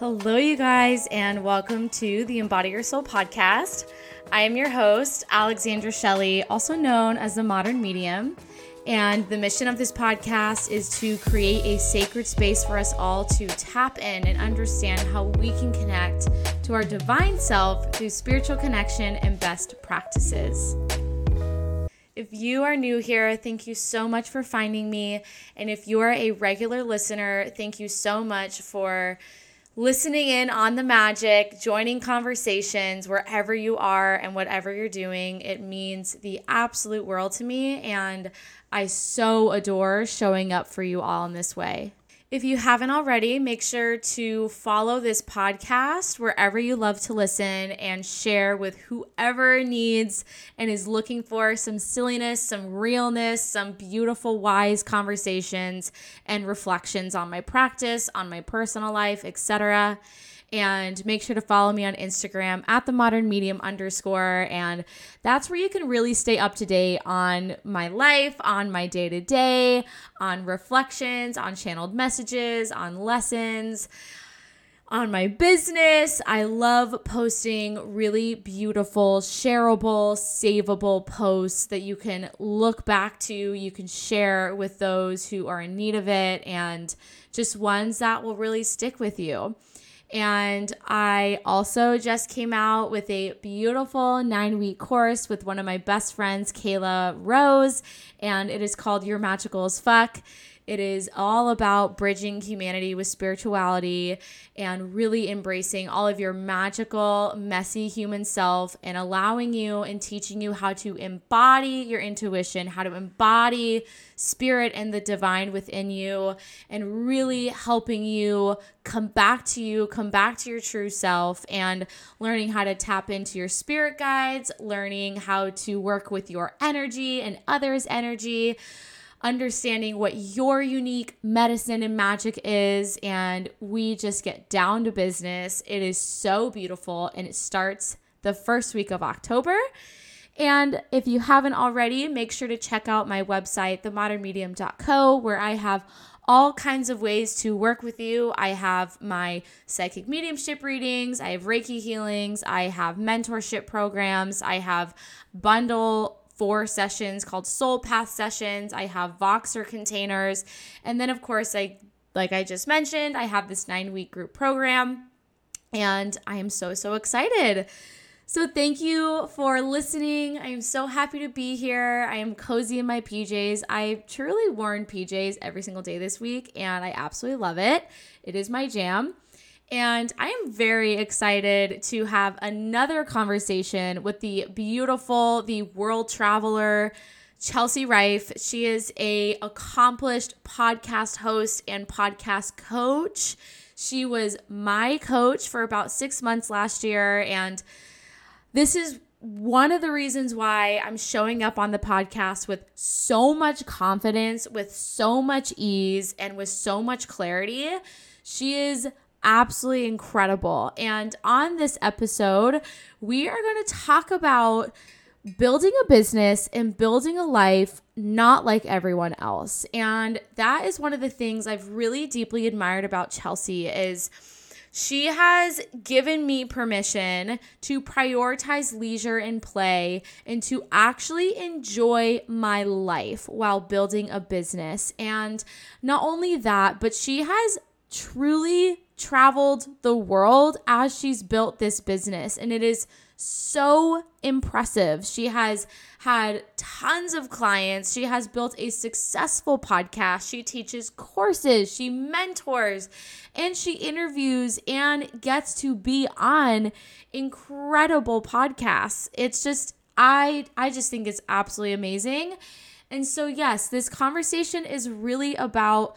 Hello, you guys, and welcome to the Embody Your Soul podcast. I am your host, Alexandra Shelley, also known as the Modern Medium. And the mission of this podcast is to create a sacred space for us all to tap in and understand how we can connect to our divine self through spiritual connection and best practices. If you are new here, thank you so much for finding me. And if you are a regular listener, thank you so much for listening in on the magic, joining conversations wherever you are and whatever you're doing. It means the absolute world to me. And I so adore showing up for you all in this way. If you haven't already, make sure to follow this podcast wherever you love to listen and share with whoever needs and is looking for some silliness, some realness, some beautiful, wise conversations and reflections on my practice, on my personal life, etc and make sure to follow me on Instagram at the modern medium underscore. And that's where you can really stay up to date on my life, on my day to day, on reflections, on channeled messages, on lessons on my business. I love posting really beautiful, shareable, savable posts that you can look back to, you can share with those who are in need of it, and just ones that will really stick with you. And I also just came out with a beautiful nine week course with one of my best friends, Kayla Rose, and it is called You're Magical as Fuck. It is all about bridging humanity with spirituality and really embracing all of your magical, messy human self and allowing you and teaching you how to embody your intuition, how to embody spirit and the divine within you, and really helping you come back to you, come back to your true self, and learning how to tap into your spirit guides, learning how to work with your energy and others' energy understanding what your unique medicine and magic is. And we just get down to business. It is so beautiful. And it starts the first week of October. And if you haven't already, make sure to check out my website, themodernmedium.co, where I have all kinds of ways to work with you. I have my psychic mediumship readings, I have Reiki healings, I have mentorship programs, I have bundle four sessions called Soul Path sessions. I have Voxer containers. And then, of course, I like I just mentioned, I have this nine week group program. And I am so, so excited. So, thank you for listening. I am so happy to be here. I am cozy in my PJs. I truly worn PJs every single day this week, and I absolutely love it. It is my jam. And I am very excited to have another conversation with the beautiful, the world traveler, Chelsea Riffe. She is a accomplished podcast host and podcast coach. She was my coach for about 6 months last year and this is one of the reasons why I'm showing up on the podcast with so much confidence, with so much ease, and with so much clarity. She is absolutely incredible. And on this episode, we are going to talk about building a business and building a life not like everyone else. And that is one of the things I've really deeply admired about Chelsea is she has given me permission to prioritize leisure and play and to actually enjoy my life while building a business. And not only that, but she has truly traveled the world as she's built this business. And it is so impressive. She has had tons of clients. She has built a successful podcast. She teaches courses, she mentors, and she interviews and gets to be on incredible podcasts. It's just I I just think it's absolutely amazing. And so yes, this conversation is really about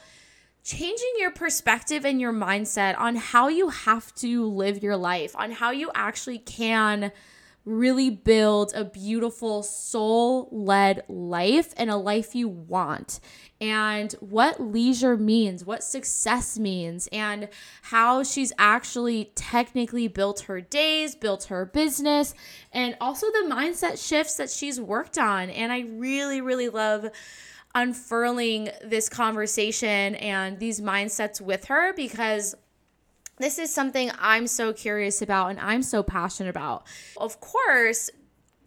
changing your perspective and your mindset on how you have to live your life, on how you actually can really build a beautiful soul led life and a life you want, and what leisure means, what success means, and how she's actually technically built her days, built her business, and also the mindset shifts that she's worked on. And I really, really love unfurling this conversation and these mindsets with her because this is something I'm so curious about and I'm so passionate about. Of course,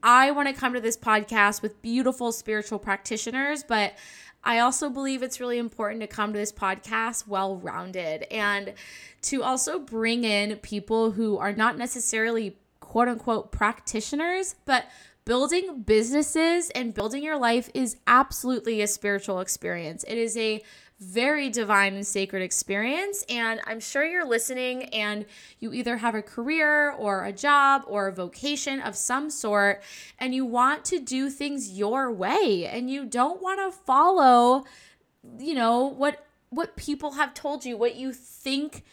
I want to come to this podcast with beautiful spiritual practitioners, but I also believe it's really important to come to this podcast well rounded and to also bring in people who are not necessarily quote unquote practitioners, but building businesses and building your life is absolutely a spiritual experience. It is a very divine and sacred experience. And I'm sure you're listening and you either have a career or a job or a vocation of some sort, and you want to do things your way and you don't want to follow, you know, what what people have told you, what you think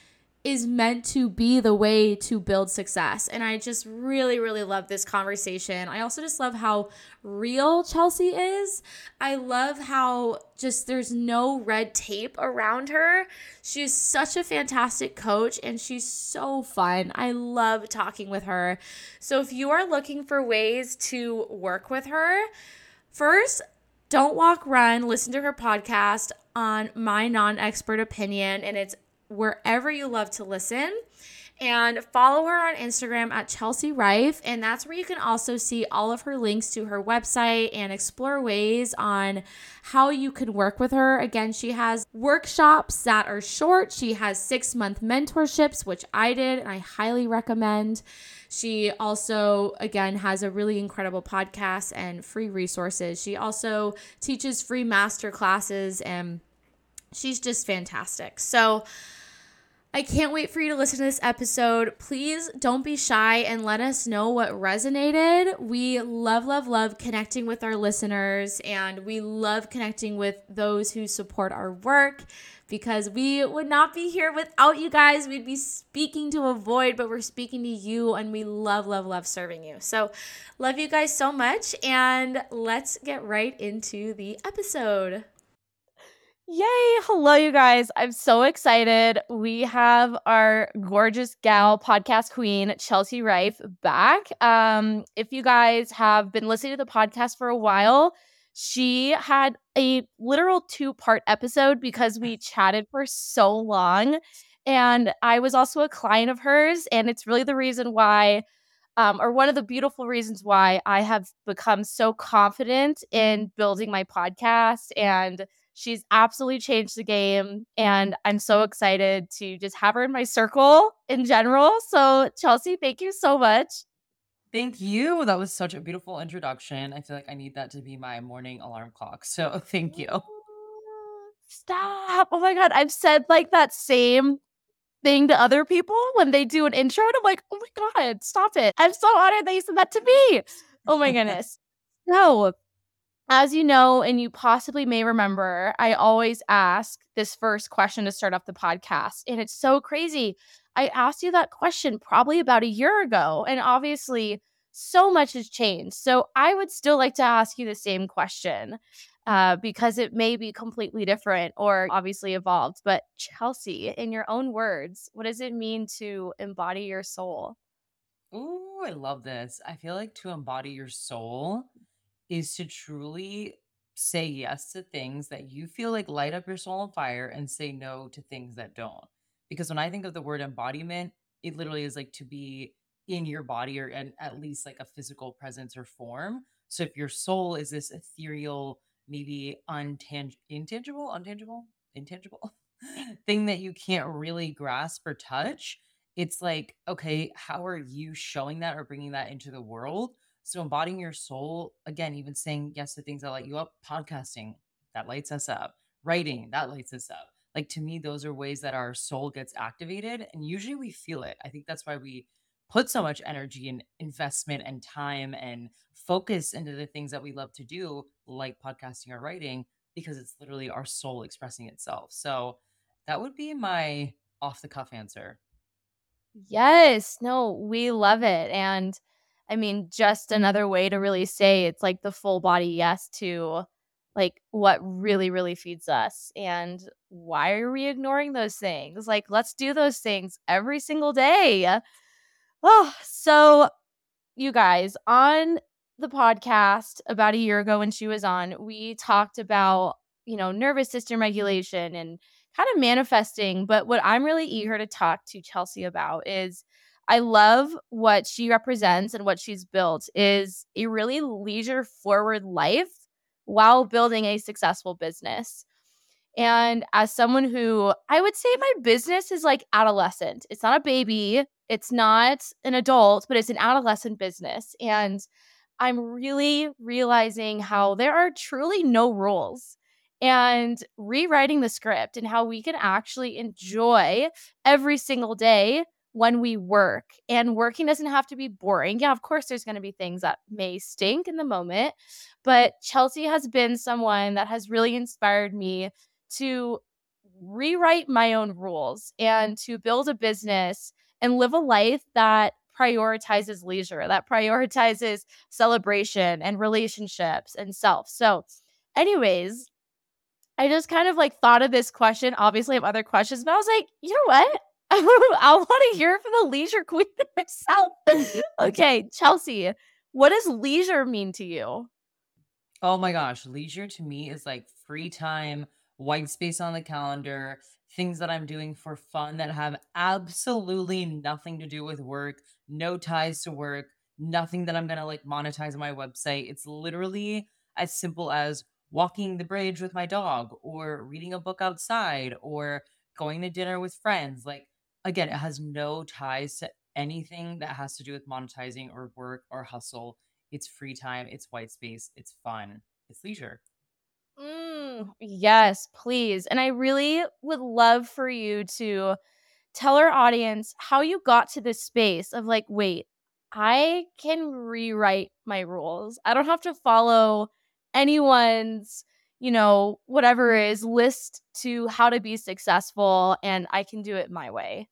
is meant to be the way to build success. And I just really, really love this conversation. I also just love how real Chelsea is. I love how just there's no red tape around her. She's such a fantastic coach and she's so fun. I love talking with her. So if you are looking for ways to work with her, first, don't walk, run, listen to her podcast on my non expert opinion. And it's wherever you love to listen. And follow her on Instagram at Chelsea Riffe. And that's where you can also see all of her links to her website and explore ways on how you can work with her. Again, she has workshops that are short. She has six month mentorships, which I did, and I highly recommend. She also, again, has a really incredible podcast and free resources. She also teaches free master classes, and she's just fantastic. So, I can't wait for you to listen to this episode. Please don't be shy and let us know what resonated. We love, love, love connecting with our listeners and we love connecting with those who support our work because we would not be here without you guys. We'd be speaking to a void, but we're speaking to you and we love, love, love serving you. So, love you guys so much and let's get right into the episode. Yay! Hello, you guys. I'm so excited. We have our gorgeous gal podcast queen, Chelsea Riffe, back. Um, if you guys have been listening to the podcast for a while, she had a literal two part episode because we chatted for so long. And I was also a client of hers. And it's really the reason why, um, or one of the beautiful reasons why I have become so confident in building my podcast and She's absolutely changed the game. And I'm so excited to just have her in my circle in general. So, Chelsea, thank you so much. Thank you. That was such a beautiful introduction. I feel like I need that to be my morning alarm clock. So, thank you. Stop. Oh my God. I've said like that same thing to other people when they do an intro. And I'm like, oh my God, stop it. I'm so honored that you said that to me. Oh my goodness. No, as you know, and you possibly may remember, I always ask this first question to start off the podcast. And it's so crazy. I asked you that question probably about a year ago. And obviously, so much has changed. So I would still like to ask you the same question uh, because it may be completely different or obviously evolved. But Chelsea, in your own words, what does it mean to embody your soul? Oh, I love this. I feel like to embody your soul is to truly say yes to things that you feel like light up your soul on fire and say no to things that don't. Because when I think of the word embodiment, it literally is like to be in your body or and at least like a physical presence or form. So if your soul is this ethereal, maybe untang- intangible, untangible, intangible thing that you can't really grasp or touch, it's like, okay, how are you showing that or bringing that into the world? So embodying your soul, again, even saying yes to things that light you up, podcasting, that lights us up, writing, that lights us up. Like to me, those are ways that our soul gets activated. And usually we feel it. I think that's why we put so much energy and investment and time and focus into the things that we love to do, like podcasting or writing, because it's literally our soul expressing itself. So that would be my off the cuff answer. Yes. No, we love it. And I mean, just mm. another way to really say it's like the full body yes to like what really, really feeds us. And why are we ignoring those things? Like, let's do those things every single day. Oh, so you guys, on the podcast about a year ago when she was on, we talked about, you know, nervous system regulation and kind of manifesting. But what I'm really eager to talk to Chelsea about is I love what she represents and what she's built is a really leisure forward life while building a successful business. And as someone who I would say my business is like adolescent, it's not a baby, it's not an adult, but it's an adolescent business. And I'm really realizing how there are truly no rules and rewriting the script and how we can actually enjoy every single day when we work. And working doesn't have to be boring. Yeah, of course, there's going to be things that may stink in the moment, but Chelsea has been someone that has really inspired me to rewrite my own rules and to build a business and live a life that prioritizes leisure, that prioritizes celebration and relationships and self. So, anyways, I just kind of like thought of this question. Obviously, I have other questions, but I was like, you know what? I want to hear from the leisure queen herself. okay, Chelsea, what does leisure mean to you? Oh my gosh, leisure to me is like free time, white space on the calendar, things that I'm doing for fun that have absolutely nothing to do with work, no ties to work, nothing that I'm going to like monetize on my website. It's literally as simple as walking the bridge with my dog or reading a book outside or going to dinner with friends. Like, again, it has no ties to anything that has to do with monetizing or work or hustle. It's free time, it's white space, it's fun, it's leisure. Mm, yes, please. And I really would love for you to tell our audience how you got to this space of like, wait, I can rewrite my rules. I don't have to follow anyone's, you know, whatever is list to how to be successful and I can do it my way.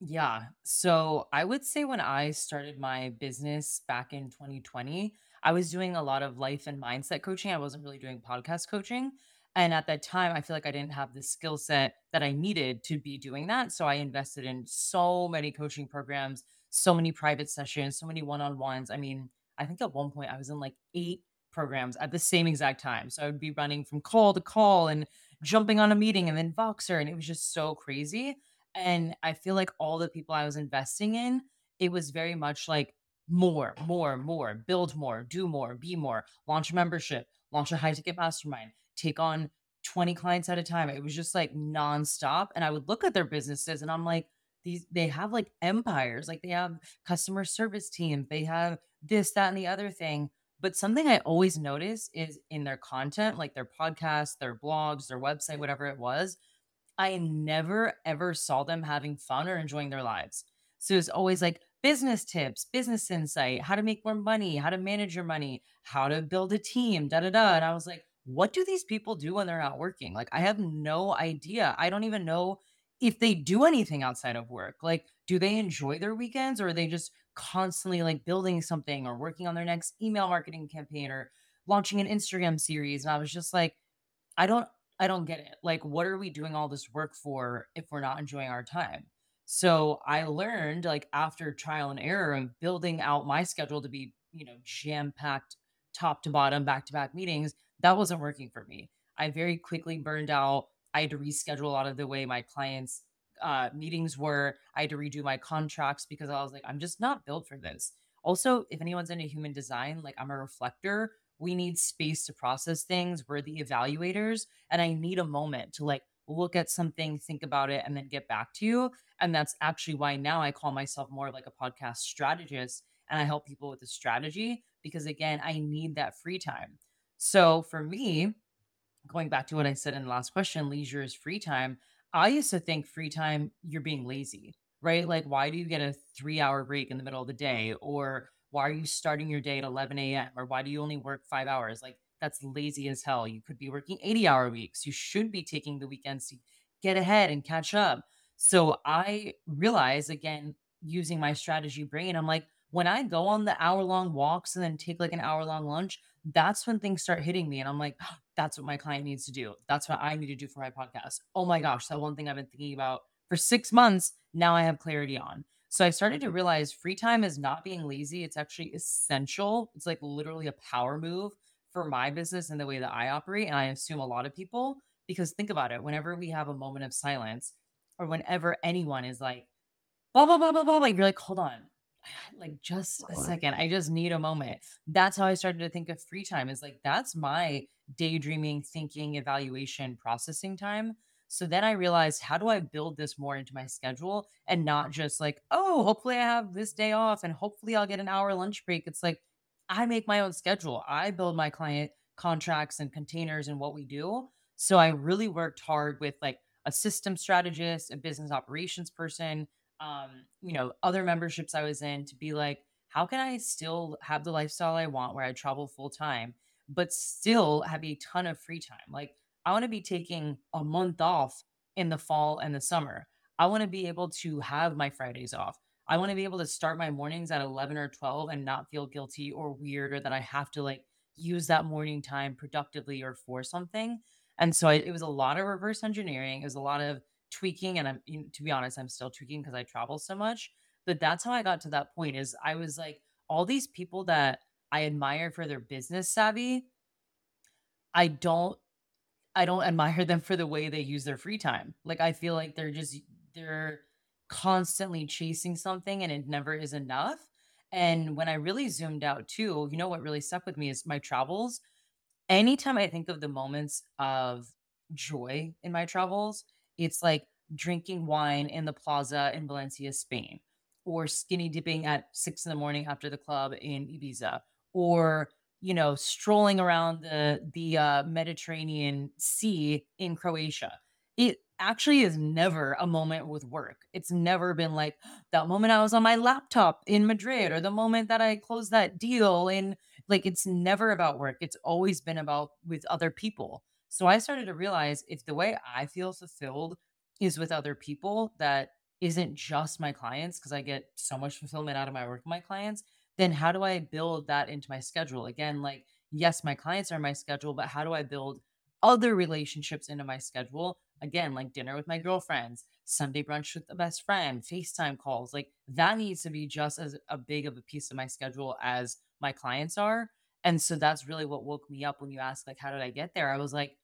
Yeah. So I would say when I started my business back in 2020, I was doing a lot of life and mindset coaching. I wasn't really doing podcast coaching. And at that time, I feel like I didn't have the skill set that I needed to be doing that. So I invested in so many coaching programs, so many private sessions, so many one on ones. I mean, I think at one point I was in like eight programs at the same exact time. So I would be running from call to call and jumping on a meeting and then Voxer. And it was just so crazy. And I feel like all the people I was investing in, it was very much like more, more, more, build more, do more, be more, launch a membership, launch a high ticket mastermind, take on 20 clients at a time. It was just like nonstop. And I would look at their businesses and I'm like, these they have like empires, like they have customer service team, they have this, that, and the other thing. But something I always notice is in their content, like their podcast, their blogs, their website, whatever it was, I never ever saw them having fun or enjoying their lives. So it's always like business tips, business insight, how to make more money, how to manage your money, how to build a team, da da da. And I was like, what do these people do when they're not working? Like, I have no idea. I don't even know if they do anything outside of work. Like, do they enjoy their weekends or are they just constantly like building something or working on their next email marketing campaign or launching an Instagram series? And I was just like, I don't I don't get it. Like, what are we doing all this work for if we're not enjoying our time? So I learned, like, after trial and error and building out my schedule to be, you know, jam packed, top to bottom, back to back meetings, that wasn't working for me. I very quickly burned out. I had to reschedule a lot of the way my clients' uh, meetings were. I had to redo my contracts because I was like, I'm just not built for this. Also, if anyone's into human design, like I'm a reflector, we need space to process things. We're the evaluators, and I need a moment to like look at something, think about it, and then get back to you. And that's actually why now I call myself more like a podcast strategist and I help people with the strategy because, again, I need that free time. So for me, going back to what I said in the last question, leisure is free time. I used to think free time, you're being lazy, right? Like, why do you get a three hour break in the middle of the day? Or why are you starting your day at 11 a.m. or why do you only work five hours? Like that's lazy as hell. You could be working 80 hour weeks. You should be taking the weekends to get ahead and catch up. So I realize again, using my strategy brain, I'm like, when I go on the hour long walks and then take like an hour long lunch, that's when things start hitting me. And I'm like, oh, that's what my client needs to do. That's what I need to do for my podcast. Oh my gosh, that one thing I've been thinking about for six months, now I have clarity on. So I started to mm-hmm. realize free time is not being lazy. It's actually essential. It's like literally a power move for my business and the way that I operate. And I assume a lot of people Because think about it, whenever we have a moment of silence, or whenever anyone is like, blah, blah, blah, blah, blah, like you're like, hold on, like just a second. I just need a moment. That's how I started to think of free time is like, that's my daydreaming, thinking, evaluation, processing time. So then I realized, how do I build this more into my schedule and not just like, oh, hopefully I have this day off and hopefully I'll get an hour lunch break. It's like, I make my own schedule. I build my client contracts and containers and what we do. So I really worked hard with like a system strategist, a business operations person, um, you know, other memberships I was in to be like, how can I still have the lifestyle I want where I travel full time, but still have a ton of free time? Like, I want to be taking a month off in the fall and the summer. I want to be able to have my Fridays off. I want to be able to start my mornings at 11 or 12 and not feel guilty or weird or that I have to like use that morning time productively or for something. And so I, it was a lot of reverse engineering. It was a lot of tweaking. And I'm, you know, to be honest, I'm still tweaking because I travel so much. But that's how I got to that point is I was like, all these people that I admire for their business savvy, I don't I don't admire them for the way they use their free time. Like I feel like they're just they're constantly chasing something and it never is enough. And when I really zoomed out too, you know what really stuck with me is my travels. Anytime I think of the moments of joy in my travels, it's like drinking wine in the plaza in Valencia, Spain, or skinny dipping at six in the morning after the club in Ibiza, or you know strolling around the the uh, Mediterranean Sea in Croatia. It actually is never a moment with work. It's never been like that moment I was on my laptop in Madrid or the moment that I closed that deal in like it's never about work. It's always been about with other people. So I started to realize if the way I feel fulfilled is with other people that isn't just my clients because I get so much fulfillment out of my work with my clients, then how do I build that into my schedule? Again, like yes, my clients are my schedule, but how do I build other relationships into my schedule again, like dinner with my girlfriends, Sunday brunch with the best friend, FaceTime calls, like that needs to be just as a big of a piece of my schedule as my clients are. And so that's really what woke me up when you asked, like, how did I get there? I was like,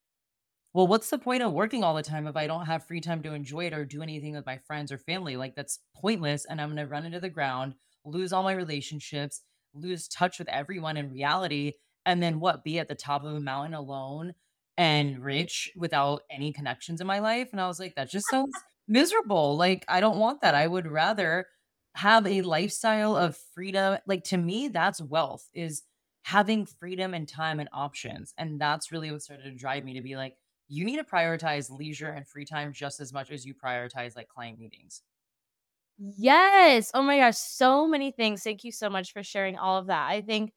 well, what's the point of working all the time if I don't have free time to enjoy it or do anything with my friends or family? Like, that's pointless. And I'm going to run into the ground, lose all my relationships, lose touch with everyone in reality. And then what? Be at the top of a mountain alone and rich without any connections in my life. And I was like, that just sounds miserable. Like, I don't want that. I would rather have a lifestyle of freedom. Like, to me, that's wealth is having freedom and time and options. And that's really what started to drive me to be like, you need to prioritize leisure and free time just as much as you prioritize like client meetings. Yes. Oh my gosh. So many things. Thank you so much for sharing all of that. I think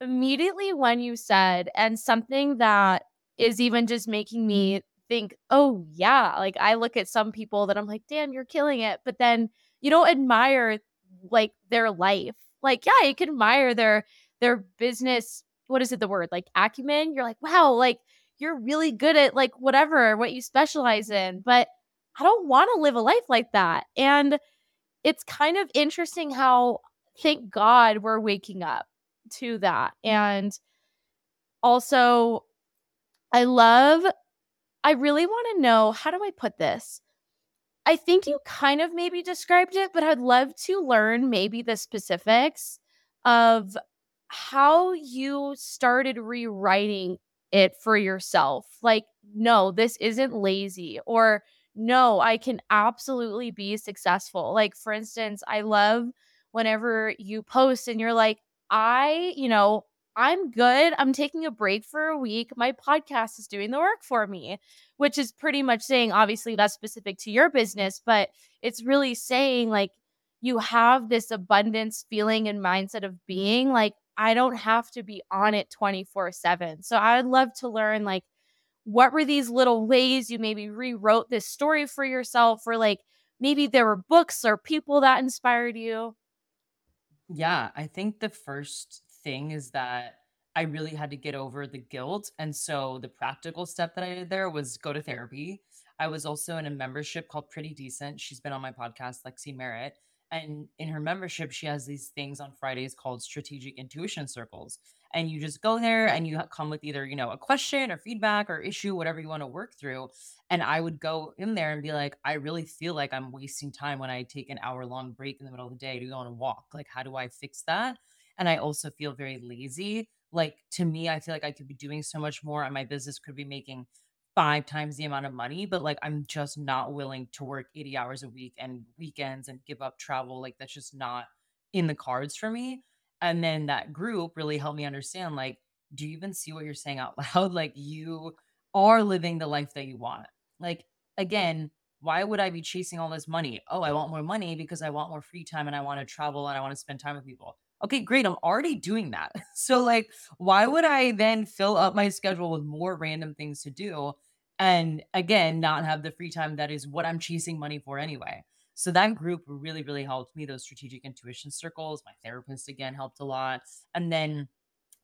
immediately when you said, and something that is even just making me think, oh, yeah. Like I look at some people that I'm like, damn, you're killing it. But then you don't admire like their life. Like, yeah, you can admire their their business, what is it the word? Like acumen. You're like, wow, like you're really good at like whatever, what you specialize in. But I don't want to live a life like that. And it's kind of interesting how thank God we're waking up to that. And also I love, I really want to know how do I put this? I think you kind of maybe described it, but I'd love to learn maybe the specifics of how you started rewriting it for yourself. Like, no, this isn't lazy, or no, I can absolutely be successful. Like, for instance, I love whenever you post and you're like, I, you know, I'm good. I'm taking a break for a week. My podcast is doing the work for me, which is pretty much saying, obviously, that's specific to your business, but it's really saying, like, you have this abundance feeling and mindset of being like, I don't have to be on it 24 7. So I would love to learn, like, what were these little ways you maybe rewrote this story for yourself, or like maybe there were books or people that inspired you? Yeah, I think the first thing is that I really had to get over the guilt. And so the practical step that I did there was go to therapy. I was also in a membership called Pretty Decent. She's been on my podcast, Lexi Merritt. And in her membership, she has these things on Fridays called strategic intuition circles. And you just go there and you come with either, you know, a question or feedback or issue, whatever you want to work through. And I would go in there and be like, I really feel like I'm wasting time when I take an hour long break in the middle of the day to go on a walk. Like, how do I fix that? And I also feel very lazy. Like, to me, I feel like I could be doing so much more and my business could be making five times the amount of money, but like I'm just not willing to work 80 hours a week and weekends and give up travel. Like that's just not in the cards for me. And then that group really helped me understand like, do you even see what you're saying out loud? Like you are living the life that you want. Like again, why would I be chasing all this money? Oh, I want more money because I want more free time and I want to travel and I want to spend time with people. Okay, great. I'm already doing that. So, like, why would I then fill up my schedule with more random things to do and again not have the free time that is what i'm chasing money for anyway. So that group really really helped me those strategic intuition circles my therapist again helped a lot and then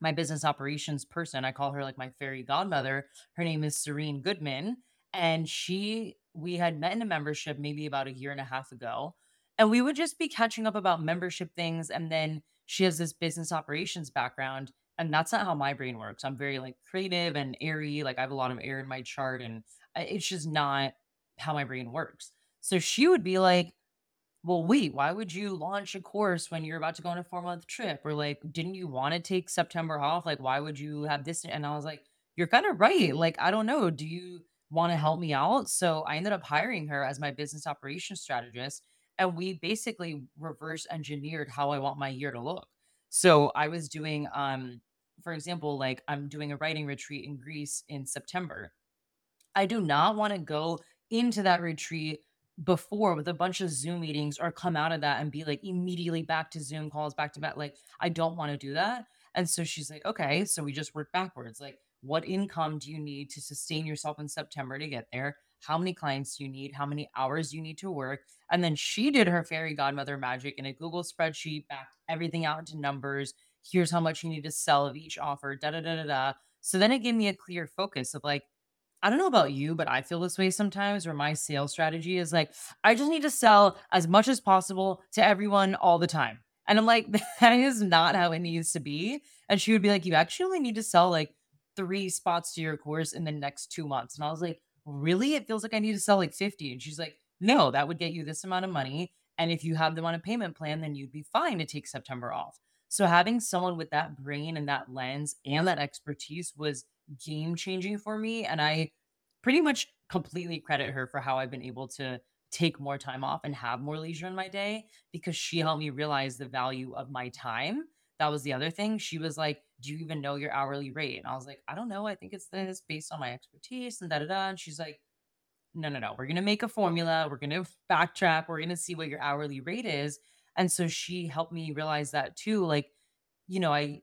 my business operations person i call her like my fairy godmother her name is serene goodman and she we had met in a membership maybe about a year and a half ago and we would just be catching up about membership things and then she has this business operations background and that's not how my brain works. I'm very like creative and airy. Like I have a lot of air in my chart, and it's just not how my brain works. So she would be like, well, wait, why would you launch a course when you're about to go on a four month trip? Or like, didn't you want to take September off? Like, why would you have this? And I was like, you're kind of right. Like, I don't know. Do you want to help me out? So I ended up hiring her as my business operations strategist. And we basically reverse engineered how I want my year to look. So I was doing, um, for example, like I'm doing a writing retreat in Greece in September. I do not want to go into that retreat before with a bunch of Zoom meetings or come out of that and be like immediately back to Zoom calls, back to back. Like, I don't want to do that. And so she's like, okay, so we just work backwards. Like, what income do you need to sustain yourself in September to get there? How many clients you need? How many hours you need to work? And then she did her fairy godmother magic in a Google spreadsheet, backed everything out into numbers. Here's how much you need to sell of each offer, da da da da da. So then it gave me a clear focus of like, I don't know about you, but I feel this way sometimes where my sales strategy is like, I just need to sell as much as possible to everyone all the time. And I'm like, that is not how it needs to be. And she would be like, you actually only need to sell like three spots to your course in the next two months. And I was like, really? It feels like I need to sell like 50. And she's like, no, that would get you this amount of money. And if you have them on a payment plan, then you'd be fine to take September off. So having someone with that brain and that lens and that expertise was game changing for me. And I pretty much completely credit her for how I've been able to take more time off and have more leisure in my day because she helped me realize the value of my time. That was the other thing. She was like, Do you even know your hourly rate? And I was like, I don't know. I think it's this based on my expertise and da da da. And she's like, no, no, no. We're going to make a formula. We're going to backtrack. We're going to see what your hourly rate is. And so she helped me realize that too. Like, you know, I,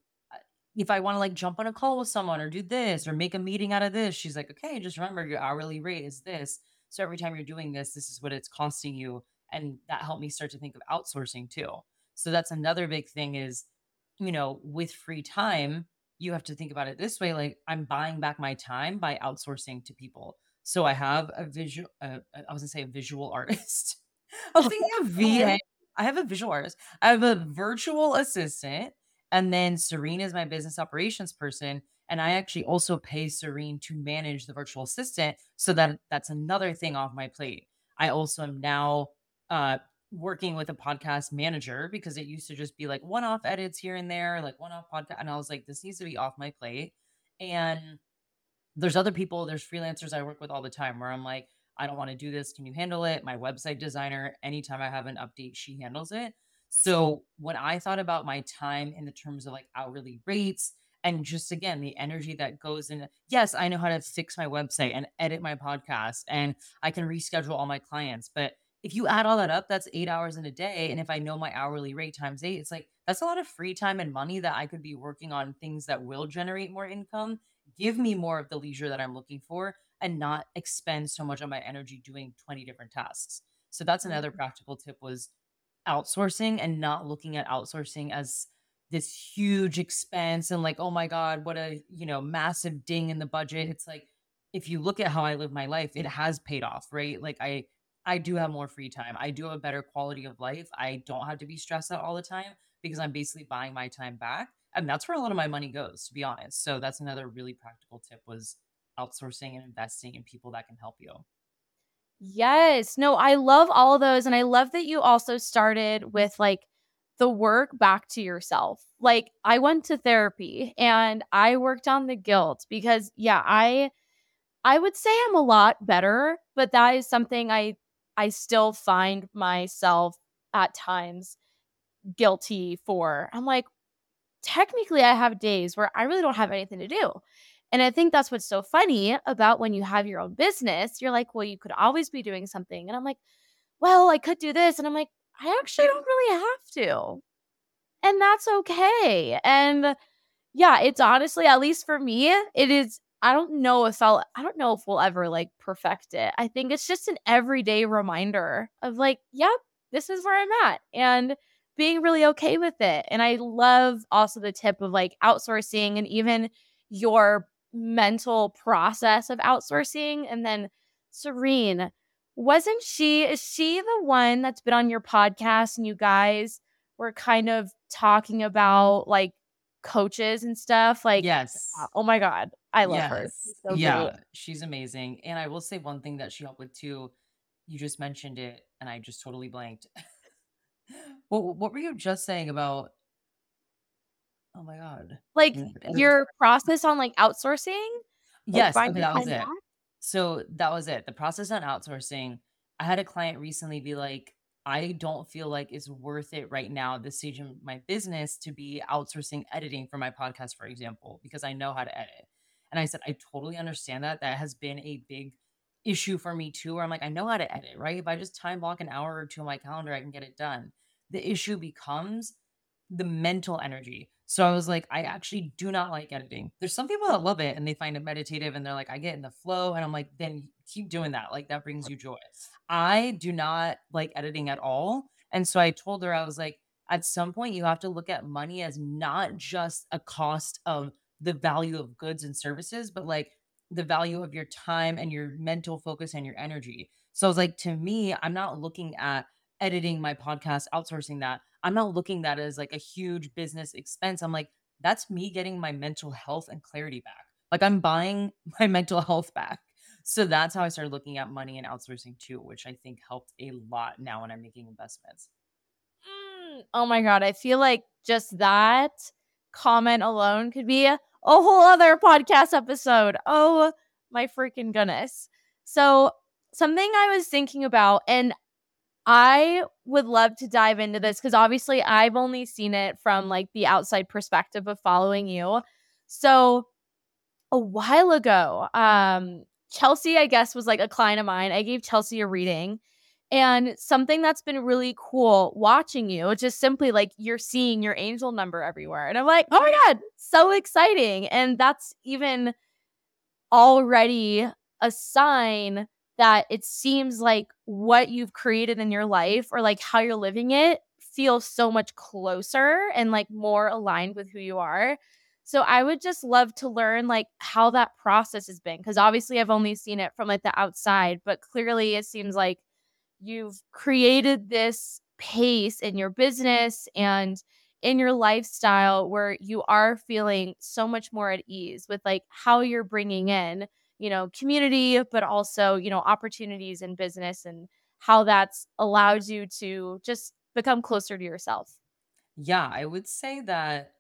if I want to like jump on a call with someone or do this or make a meeting out of this, she's like, okay, just remember your hourly rate is this. So every time you're doing this, this is what it's costing you. And that helped me start to think of outsourcing too. So that's another big thing is, you know, with free time, you have to think about it this way like I'm buying back my time by outsourcing to people. So I have a visual, uh, I was gonna say a visual artist. I was thinking of VA. I have a visual artist. I have a virtual assistant, and then Serene is my business operations person. And I actually also pay Serene to manage the virtual assistant. So that that's another thing off my plate. I also am now uh, working with a podcast manager because it used to just be like one off edits here and there, like one off podcast. And I was like, this needs to be off my plate. And there's other people, there's freelancers I work with all the time where I'm like, I don't want to do this. Can you handle it? My website designer, anytime I have an update, she handles it. So when I thought about my time in the terms of like hourly rates and just again the energy that goes in, yes, I know how to fix my website and edit my podcast and I can reschedule all my clients. But if you add all that up, that's eight hours in a day. And if I know my hourly rate times eight, it's like that's a lot of free time and money that I could be working on things that will generate more income give me more of the leisure that I'm looking for and not expend so much of my energy doing 20 different tasks. So that's another mm-hmm. practical tip was outsourcing and not looking at outsourcing as this huge expense and like oh my god what a you know massive ding in the budget it's like if you look at how i live my life it has paid off right like i I do have more free time. I do have a better quality of life. I don't have to be stressed out all the time because I'm basically buying my time back. And that's where a lot of my money goes, to be honest. So that's another really practical tip was outsourcing and investing in people that can help you. Yes. No, I love all of those. And I love that you also started with like the work back to yourself. Like, I went to therapy and I worked on the guilt because, yeah, I. I would say I'm a lot better, but that is something I I still find myself at times guilty for. I'm like, technically, I have days where I really don't have anything to do. And I think that's what's so funny about when you have your own business. You're like, well, you could always be doing something. And I'm like, well, I could do this. And I'm like, I actually don't really have to. And that's okay. And yeah, it's honestly, at least for me, it is. I don't know if I'll, I don't know if we'll ever like perfect it. I think it's just an everyday reminder of like, yep, this is where I'm at. And being really okay with it. And I love also the tip of like outsourcing and even your mental process of outsourcing. And then Serene, wasn't she, is she the one that's been on your podcast and you guys were kind of talking about like coaches and stuff? Like, Yes. oh my God, I love her. She's so Yeah, great. she's amazing. And I will say one thing that she helped with too. You just mentioned it and I just totally blanked. What what were you just saying about Oh my god. Like your process on like outsourcing, like Yes, okay, that was it. So that was it. The process on outsourcing. I had a client recently be like, I don't feel like it's worth it right now at this stage in my business to be outsourcing editing for my podcast, for example, because I know how to edit. And I said, I totally understand that. That has been a big issue for me too, where I'm like, I know how to edit, right? If I just time block an hour or two on my calendar, I can get it done. The issue becomes the mental energy. So I was like, I actually do not like editing. There's some people that love it and they find it meditative and they're like, I get in the flow. And I'm like, then keep doing that. Like that brings you joy. I do not like editing at all. And so I told her, I was like, at some point, you have to look at money as not just a cost of the value of goods and services, but like the value of your time and your mental focus and your energy. So I was like, to me, I'm not looking at editing my podcast, outsourcing that. I'm not looking that as like a huge business expense. I'm like, that's me getting my mental health and clarity back. Like I'm buying my mental health back. So that's how I started looking at money and outsourcing too, which I think helped a lot now when I'm making investments. Mm, oh my god, I feel like just that comment alone could be a, a whole other podcast episode. Oh my freaking goodness. So, something I was thinking about and I would love to dive into this cuz obviously I've only seen it from like the outside perspective of following you. So, a while ago, um Chelsea I guess was like a client of mine. I gave Chelsea a reading and something that's been really cool watching you, just simply like you're seeing your angel number everywhere. And I'm like, oh my oh. God, so exciting. And that's even already a sign that it seems like what you've created in your life or like how you're living it feels so much closer and like more aligned with who you are. So I would just love to learn like how that process has been because obviously I've only seen it from like the outside, but clearly it seems like you've created this pace in your business and in your lifestyle where you are feeling so much more at ease with like how you're bringing in you know community but also you know opportunities in business and how that's allowed you to just become closer to yourself Yeah, I would say that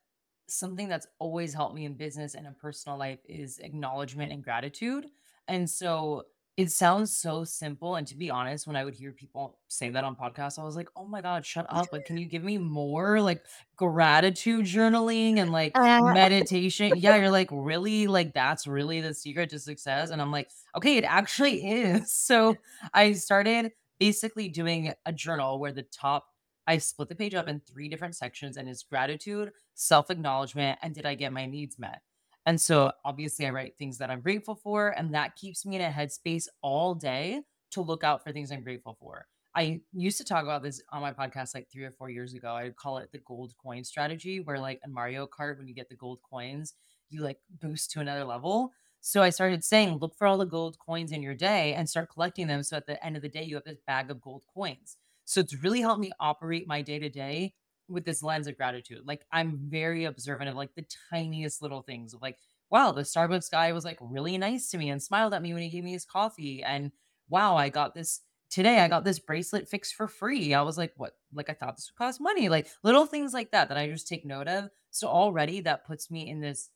something that's always helped me in business and in personal life is acknowledgement and gratitude. And so it sounds so simple. And to be honest, when I would hear people say that on podcasts, I was like, oh my God, shut up. Like, can you give me more like gratitude journaling and like Uh, meditation? Yeah, you're like, really? Like, that's really the secret to success? And I'm like, okay, it actually is. So I started basically doing a journal where the top I split the page up in three different sections and it's gratitude, self acknowledgement, and did I get my needs met? And so obviously, I write things that I'm grateful for, and that keeps me in a headspace all day to look out for things I'm grateful for. I used to talk about this on my podcast like three or four years ago. I would call it the gold coin strategy, where like in Mario Kart, when you get the gold coins, you like boost to another level. So I started saying, look for all the gold coins in your day and start collecting them. So at the end of the day, you have this bag of gold coins. So it's really helped me operate my day to day with this lens of gratitude. Like I'm very observant of like the tiniest little things of like, wow, the Starbucks guy was like really nice to me and smiled at me when he gave me his coffee. And wow, I got this today, I got this bracelet fixed for free. I was like, what? Like I thought this would cost money. Like little things like that that I just take note of. So already that puts me in this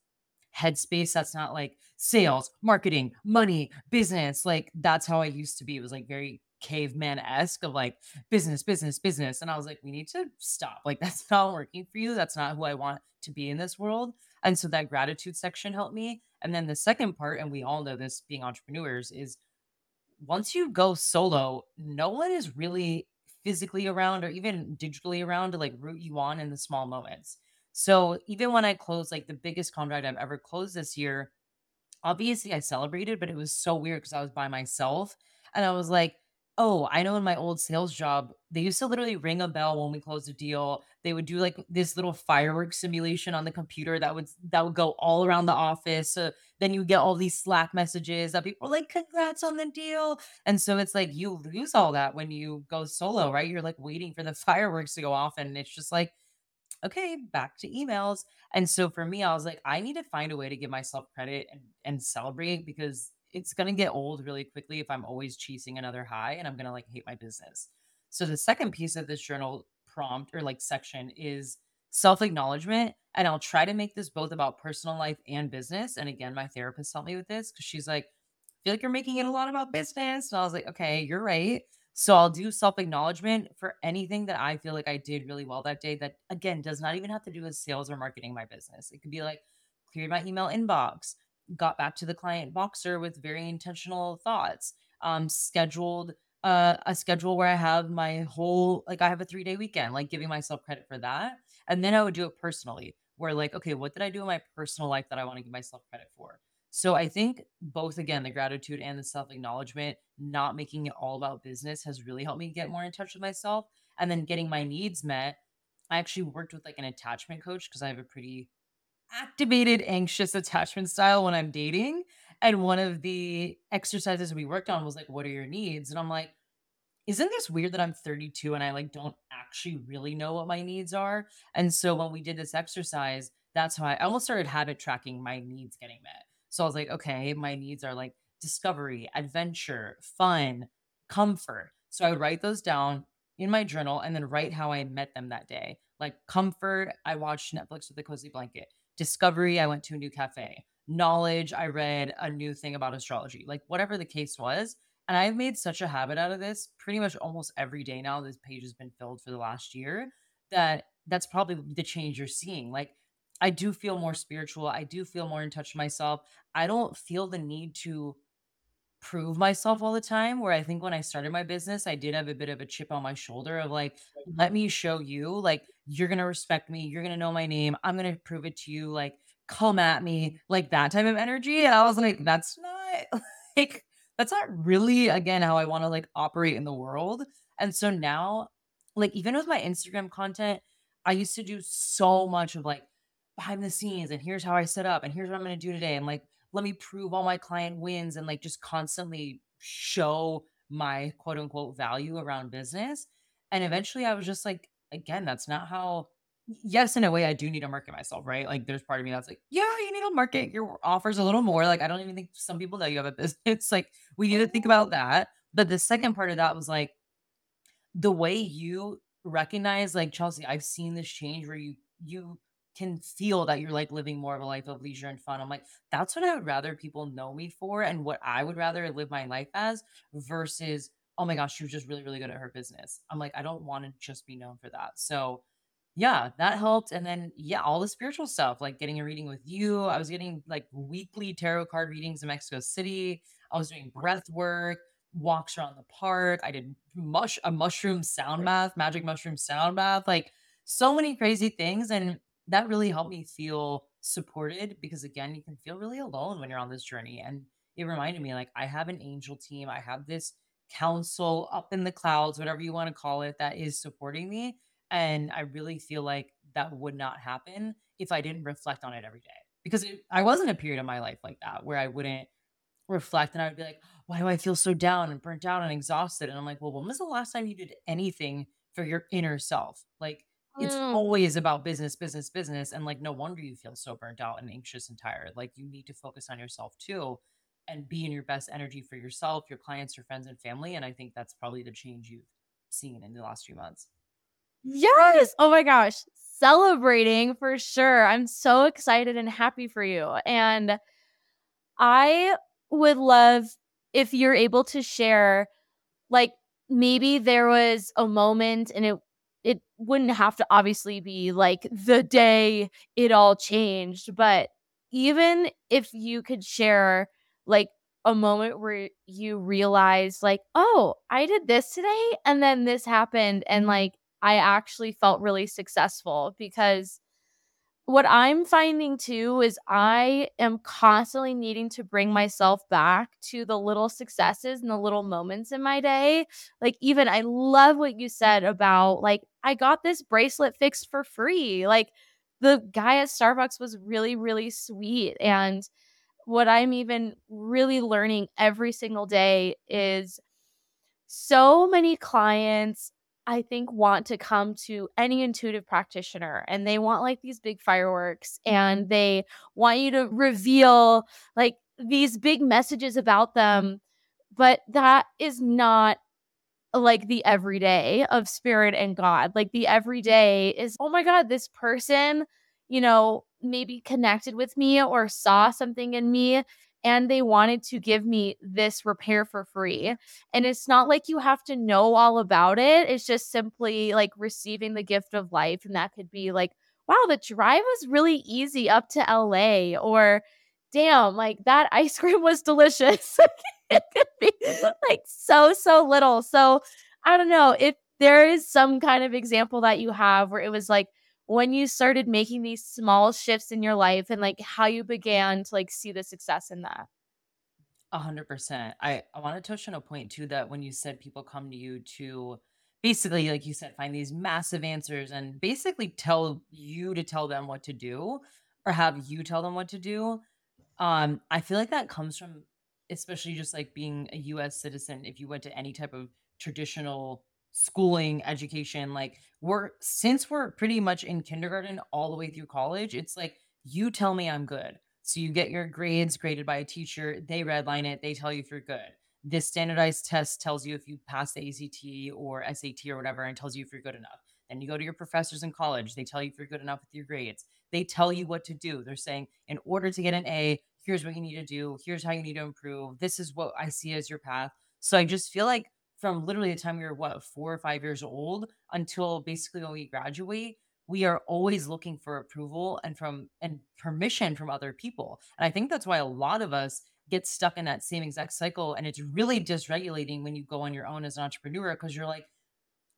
headspace that's not like sales, marketing, money, business. Like that's how I used to be. It was like very caveman esque of like business, business, business. And I was like, we need to stop. Like that's not working for you. That's not who I want to be in this world. And so that gratitude section helped me. And then the second part, and we all know this being entrepreneurs, is once you go solo, no one is really physically around or even digitally around to like root you on in the small moments. So even when I closed like the biggest contract I've ever closed this year, obviously I celebrated, but it was so weird because I was by myself and I was like, oh, I know in my old sales job, they used to literally ring a bell when we closed a deal. They would do like this little fireworks simulation on the computer that would that would go all around the office. So then you get all these Slack messages that people are like, congrats on the deal. And so it's like you lose all that when you go solo, right? You're like waiting for the fireworks to go off. And it's just like, okay, back to emails. And so for me, I was like, I need to find a way to give myself credit and, and celebrate because it's going to get old really quickly if I'm always chasing another high and I'm going to like hate my business. So the second piece of this journal prompt or like section is self acknowledgement. And I'll try to make this both about personal life and business. And again, my therapist helped me with this because she's like, I feel like you're making it a lot about business. And I was like, okay, you're right. So I'll do self acknowledgement for anything that I feel like I did really well that day that again does not even have to do with sales or marketing my business. It could be like cleared my email inbox, got back to the client Voxer with very intentional thoughts, um, scheduled uh, a schedule where I have my whole like I have a three day weekend, like giving myself credit for that. And then I would do it personally, where like, okay, what did I do in my personal life that I want to give myself credit for? So I think both again, the gratitude and the self acknowledgement, not making it all about business has really helped me get more in touch with myself. And then getting my needs met. I actually worked with like an attachment coach because I have a pretty activated, anxious attachment style when I'm dating. And one of the exercises we worked on was like, what are your needs? And I'm like, isn't this weird that I'm 32 and I like don't actually really know what my needs are? And so when we did this exercise, that's how I, almost started habit tracking my needs getting met. So I was like, okay, my needs are like discovery, adventure, fun, comfort. So I would write those down in my journal and then write how I met them that day. Like comfort, I watched Netflix with a cozy blanket. Discovery, I went to a new cafe. Knowledge, I read a new thing about astrology. Like whatever the case was. And I've made such a habit out of this pretty much almost every day now. This page has been filled for the last year that that's probably the change you're seeing. Like I do feel more spiritual. I do feel more in touch with myself. I don't feel the need to prove myself all the time. Where I think when I started my business, I did have a bit of a chip on my shoulder of like, let me show you, like, you're going to respect me. You're going to know my name. I'm going to prove it to you. Like, come at me, like that type of energy. And I was like, that's not like, that's not really, again, how I want to like operate in the world. And so now, like, even with my Instagram content, I used to do so much of like, behind the scenes and here's how I set up and here's what I'm going to do today and like let me prove all my client wins and like just constantly show my quote unquote value around business. And eventually I was just like, again, that's not how yes, in a way I do need to market myself, right? Like there's part of me that's like, yeah, you need to market your offers a little more. Like I don't even think some people know you have a business. Like we need to think about that. But the second part of that was like the way you recognize like Chelsea, I've seen this change where you you can feel that you're like living more of a life of leisure and fun. I'm like, that's what I would rather people know me for and what I would rather live my life as versus, oh my gosh, she was just really, really good at her business. I'm like, I don't want to just be known for that. So yeah, that helped. And then yeah, all the spiritual stuff, like getting a reading with you. I was getting like weekly tarot card readings in Mexico City. I was doing breath work, walks around the park. I did mush a mushroom sound bath, magic mushroom sound bath, like so many crazy things. And that really helped me feel supported because again, you can feel really alone when you're on this journey. And it reminded me like I have an angel team, I have this council up in the clouds, whatever you want to call it, that is supporting me. And I really feel like that would not happen if I didn't reflect on it every day. because it, I wasn't a period of my life like that where I wouldn't reflect and I would be like, why do I feel so down and burnt out and exhausted? And I'm like, well, when was the last time you did anything for your inner self? Like, it's Mm. always about business, business, business. And like, no wonder you feel so burnt out and anxious and tired. Like, you need to focus on yourself too and be in your best energy for yourself, your clients, your friends, and family. And I think that's probably the change you've seen in the last few months. Yes. Oh my gosh. Celebrating for sure. I'm so excited and happy for you. And I would love if you're able to share like maybe there was a moment and it it wouldn't have to obviously be like the day it all changed, but even if you could share like a moment where you realize like, "Oh, I did this today and then this happened and mm-hmm. like I actually felt really successful." Because what I'm finding too is I am constantly needing to bring myself back to the little successes and the little moments in my day. Like, even I love what you said about, like, I got this bracelet fixed for free. Like, the guy at Starbucks was really, really sweet. And what I'm even really learning every single day is so many clients I think want to come to any intuitive practitioner and they want like these big fireworks mm-hmm. and they want you to reveal like these big messages about them but that is not like the everyday of spirit and God. Like the everyday is, oh my God, this person, you know, maybe connected with me or saw something in me and they wanted to give me this repair for free. And it's not like you have to know all about it. It's just simply like receiving the gift of life. And that could be like, wow, the drive was really easy up to LA or damn, like that ice cream was delicious. it could be like so, so little. So I don't know if there is some kind of example that you have where it was like when you started making these small shifts in your life and like how you began to like see the success in that. A hundred percent. I, I want to touch on a point too that when you said people come to you to basically, like you said, find these massive answers and basically tell you to tell them what to do or have you tell them what to do. Um, I feel like that comes from especially just like being a US citizen, if you went to any type of traditional schooling, education, like we're since we're pretty much in kindergarten all the way through college, it's like you tell me I'm good. So you get your grades graded by a teacher, they redline it, they tell you if you're good. This standardized test tells you if you pass the ACT or SAT or whatever and tells you if you're good enough. Then you go to your professors in college, they tell you if you're good enough with your grades. They tell you what to do. They're saying, in order to get an A, here's what you need to do, here's how you need to improve. This is what I see as your path. So I just feel like from literally the time we were what, four or five years old until basically when we graduate, we are always looking for approval and from and permission from other people. And I think that's why a lot of us get stuck in that same exact cycle. And it's really dysregulating when you go on your own as an entrepreneur because you're like,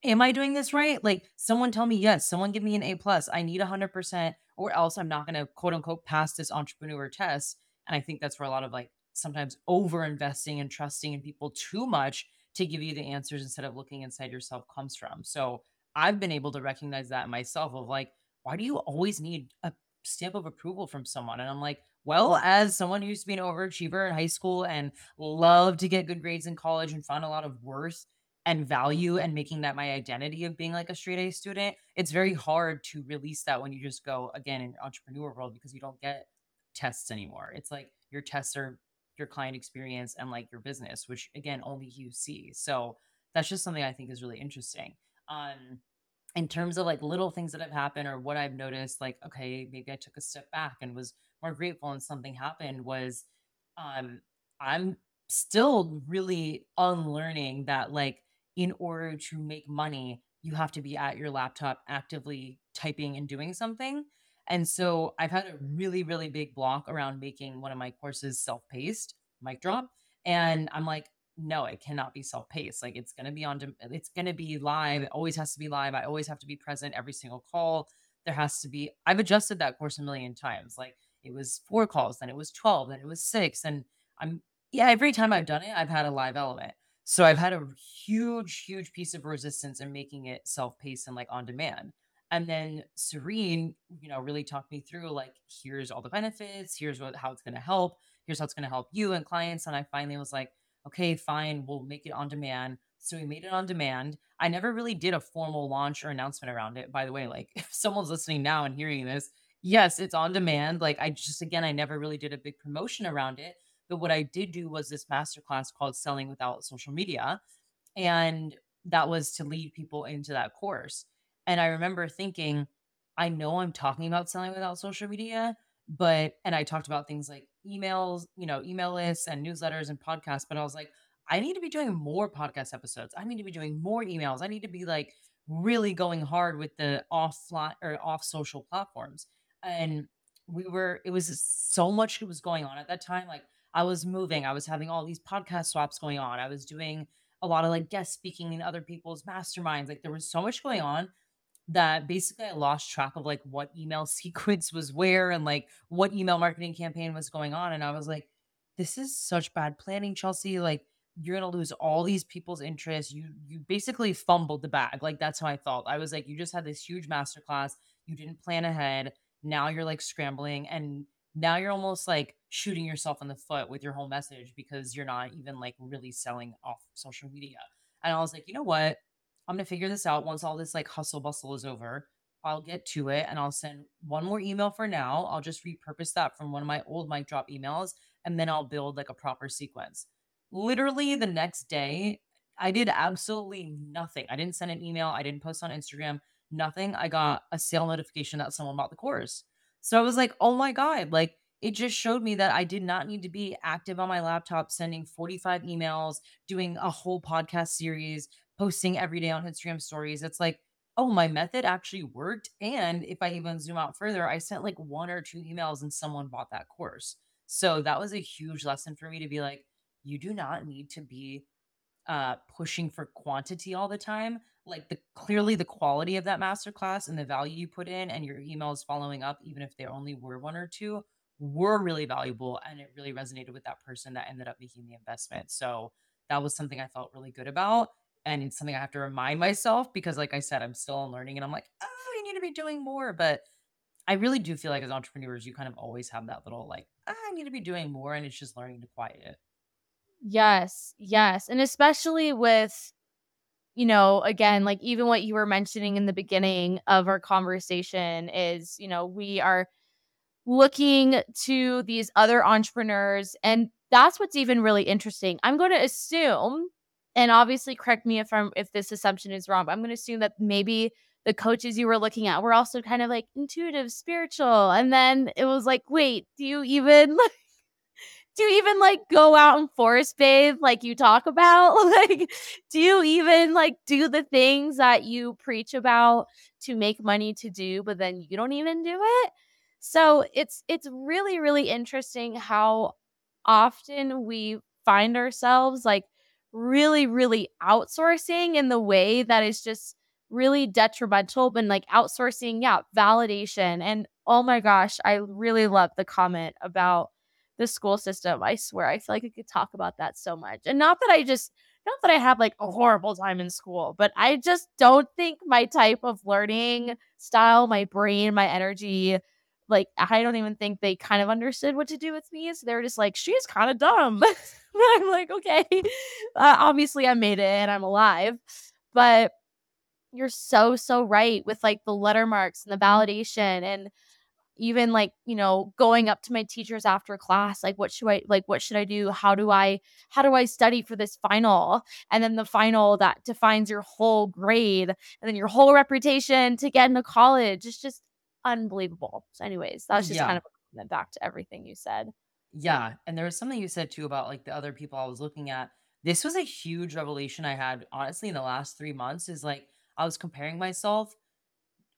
am I doing this right? Like someone tell me yes, someone give me an A plus. I need a hundred percent, or else I'm not gonna quote unquote pass this entrepreneur test. And I think that's where a lot of like sometimes over investing and trusting in people too much to give you the answers instead of looking inside yourself comes from. So I've been able to recognize that myself of like, why do you always need a stamp of approval from someone? And I'm like, well, as someone who used to be an overachiever in high school and loved to get good grades in college and found a lot of worth and value and making that my identity of being like a straight A student, it's very hard to release that when you just go again in entrepreneur world because you don't get tests anymore. It's like your tests are your client experience and like your business, which again only you see. So that's just something I think is really interesting. Um in terms of like little things that have happened or what I've noticed, like, okay, maybe I took a step back and was more grateful and something happened was um I'm still really unlearning that like in order to make money, you have to be at your laptop actively typing and doing something. And so I've had a really, really big block around making one of my courses self paced, mic drop. And I'm like, no, it cannot be self paced. Like it's going to be on, it's going to be live. It always has to be live. I always have to be present every single call. There has to be, I've adjusted that course a million times. Like it was four calls, then it was 12, then it was six. And I'm, yeah, every time I've done it, I've had a live element. So I've had a huge, huge piece of resistance in making it self paced and like on demand. And then Serene, you know, really talked me through like, here's all the benefits, here's what how it's gonna help, here's how it's gonna help you and clients. And I finally was like, okay, fine, we'll make it on demand. So we made it on demand. I never really did a formal launch or announcement around it. By the way, like if someone's listening now and hearing this, yes, it's on demand. Like I just again, I never really did a big promotion around it. But what I did do was this masterclass called Selling Without Social Media. And that was to lead people into that course. And I remember thinking, I know I'm talking about selling without social media, but, and I talked about things like emails, you know, email lists and newsletters and podcasts, but I was like, I need to be doing more podcast episodes. I need to be doing more emails. I need to be like really going hard with the offline or off social platforms. And we were, it was so much was going on at that time. Like I was moving, I was having all these podcast swaps going on. I was doing a lot of like guest speaking in other people's masterminds. Like there was so much going on that basically I lost track of like what email sequence was where and like what email marketing campaign was going on. And I was like, this is such bad planning, Chelsea. Like you're gonna lose all these people's interest. You you basically fumbled the bag. Like that's how I felt. I was like, you just had this huge masterclass. You didn't plan ahead. Now you're like scrambling and now you're almost like shooting yourself in the foot with your whole message because you're not even like really selling off social media. And I was like, you know what? I'm gonna figure this out once all this like hustle bustle is over. I'll get to it and I'll send one more email for now. I'll just repurpose that from one of my old mic drop emails and then I'll build like a proper sequence. Literally the next day, I did absolutely nothing. I didn't send an email, I didn't post on Instagram, nothing. I got a sale notification that someone bought the course. So I was like, oh my God, like it just showed me that I did not need to be active on my laptop, sending 45 emails, doing a whole podcast series, posting every day on Instagram stories. It's like, oh, my method actually worked. And if I even zoom out further, I sent like one or two emails and someone bought that course. So that was a huge lesson for me to be like, you do not need to be uh pushing for quantity all the time like the clearly the quality of that masterclass and the value you put in and your emails following up even if they only were one or two were really valuable and it really resonated with that person that ended up making the investment so that was something i felt really good about and it's something I have to remind myself because, like I said, I'm still learning and I'm like, oh, I need to be doing more. But I really do feel like as entrepreneurs, you kind of always have that little like, oh, I need to be doing more. And it's just learning to quiet it. Yes, yes. And especially with, you know, again, like even what you were mentioning in the beginning of our conversation is, you know, we are looking to these other entrepreneurs. And that's what's even really interesting. I'm going to assume and obviously correct me if I'm if this assumption is wrong, but I'm going to assume that maybe the coaches you were looking at were also kind of like intuitive, spiritual. And then it was like, wait, do you even like do you even like go out and forest bathe like you talk about? Like, do you even like do the things that you preach about to make money to do, but then you don't even do it? So it's it's really, really interesting how often we find ourselves like really, really outsourcing in the way that is just really detrimental, but like outsourcing, yeah, validation. And oh my gosh, I really love the comment about the school system. I swear, I feel like I could talk about that so much. And not that I just, not that I have like a horrible time in school, but I just don't think my type of learning style, my brain, my energy, like I don't even think they kind of understood what to do with me. So they were just like, she's kind of dumb. I'm like, okay, uh, obviously I made it and I'm alive. But you're so, so right with like the letter marks and the validation and even like you know going up to my teachers after class like what should i like what should i do how do i how do i study for this final and then the final that defines your whole grade and then your whole reputation to get into college it's just unbelievable so anyways that was just yeah. kind of a comment back to everything you said yeah. And there was something you said too about like the other people I was looking at. This was a huge revelation I had, honestly, in the last three months is like I was comparing myself.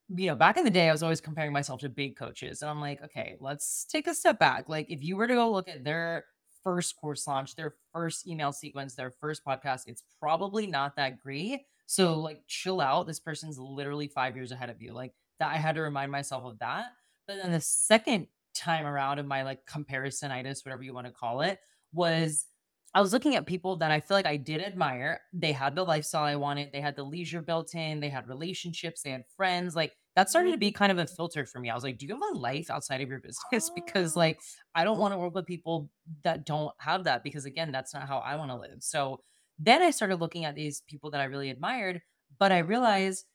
You know, back in the day, I was always comparing myself to big coaches. And I'm like, okay, let's take a step back. Like, if you were to go look at their first course launch, their first email sequence, their first podcast, it's probably not that great. So, like, chill out. This person's literally five years ahead of you. Like, that I had to remind myself of that. But then the second time around of my like comparisonitis, whatever you want to call it, was I was looking at people that I feel like I did admire. They had the lifestyle I wanted, they had the leisure built in, they had relationships, they had friends. Like that started to be kind of a filter for me. I was like, do you have a life outside of your business? because like I don't want to work with people that don't have that because again, that's not how I want to live. So then I started looking at these people that I really admired, but I realized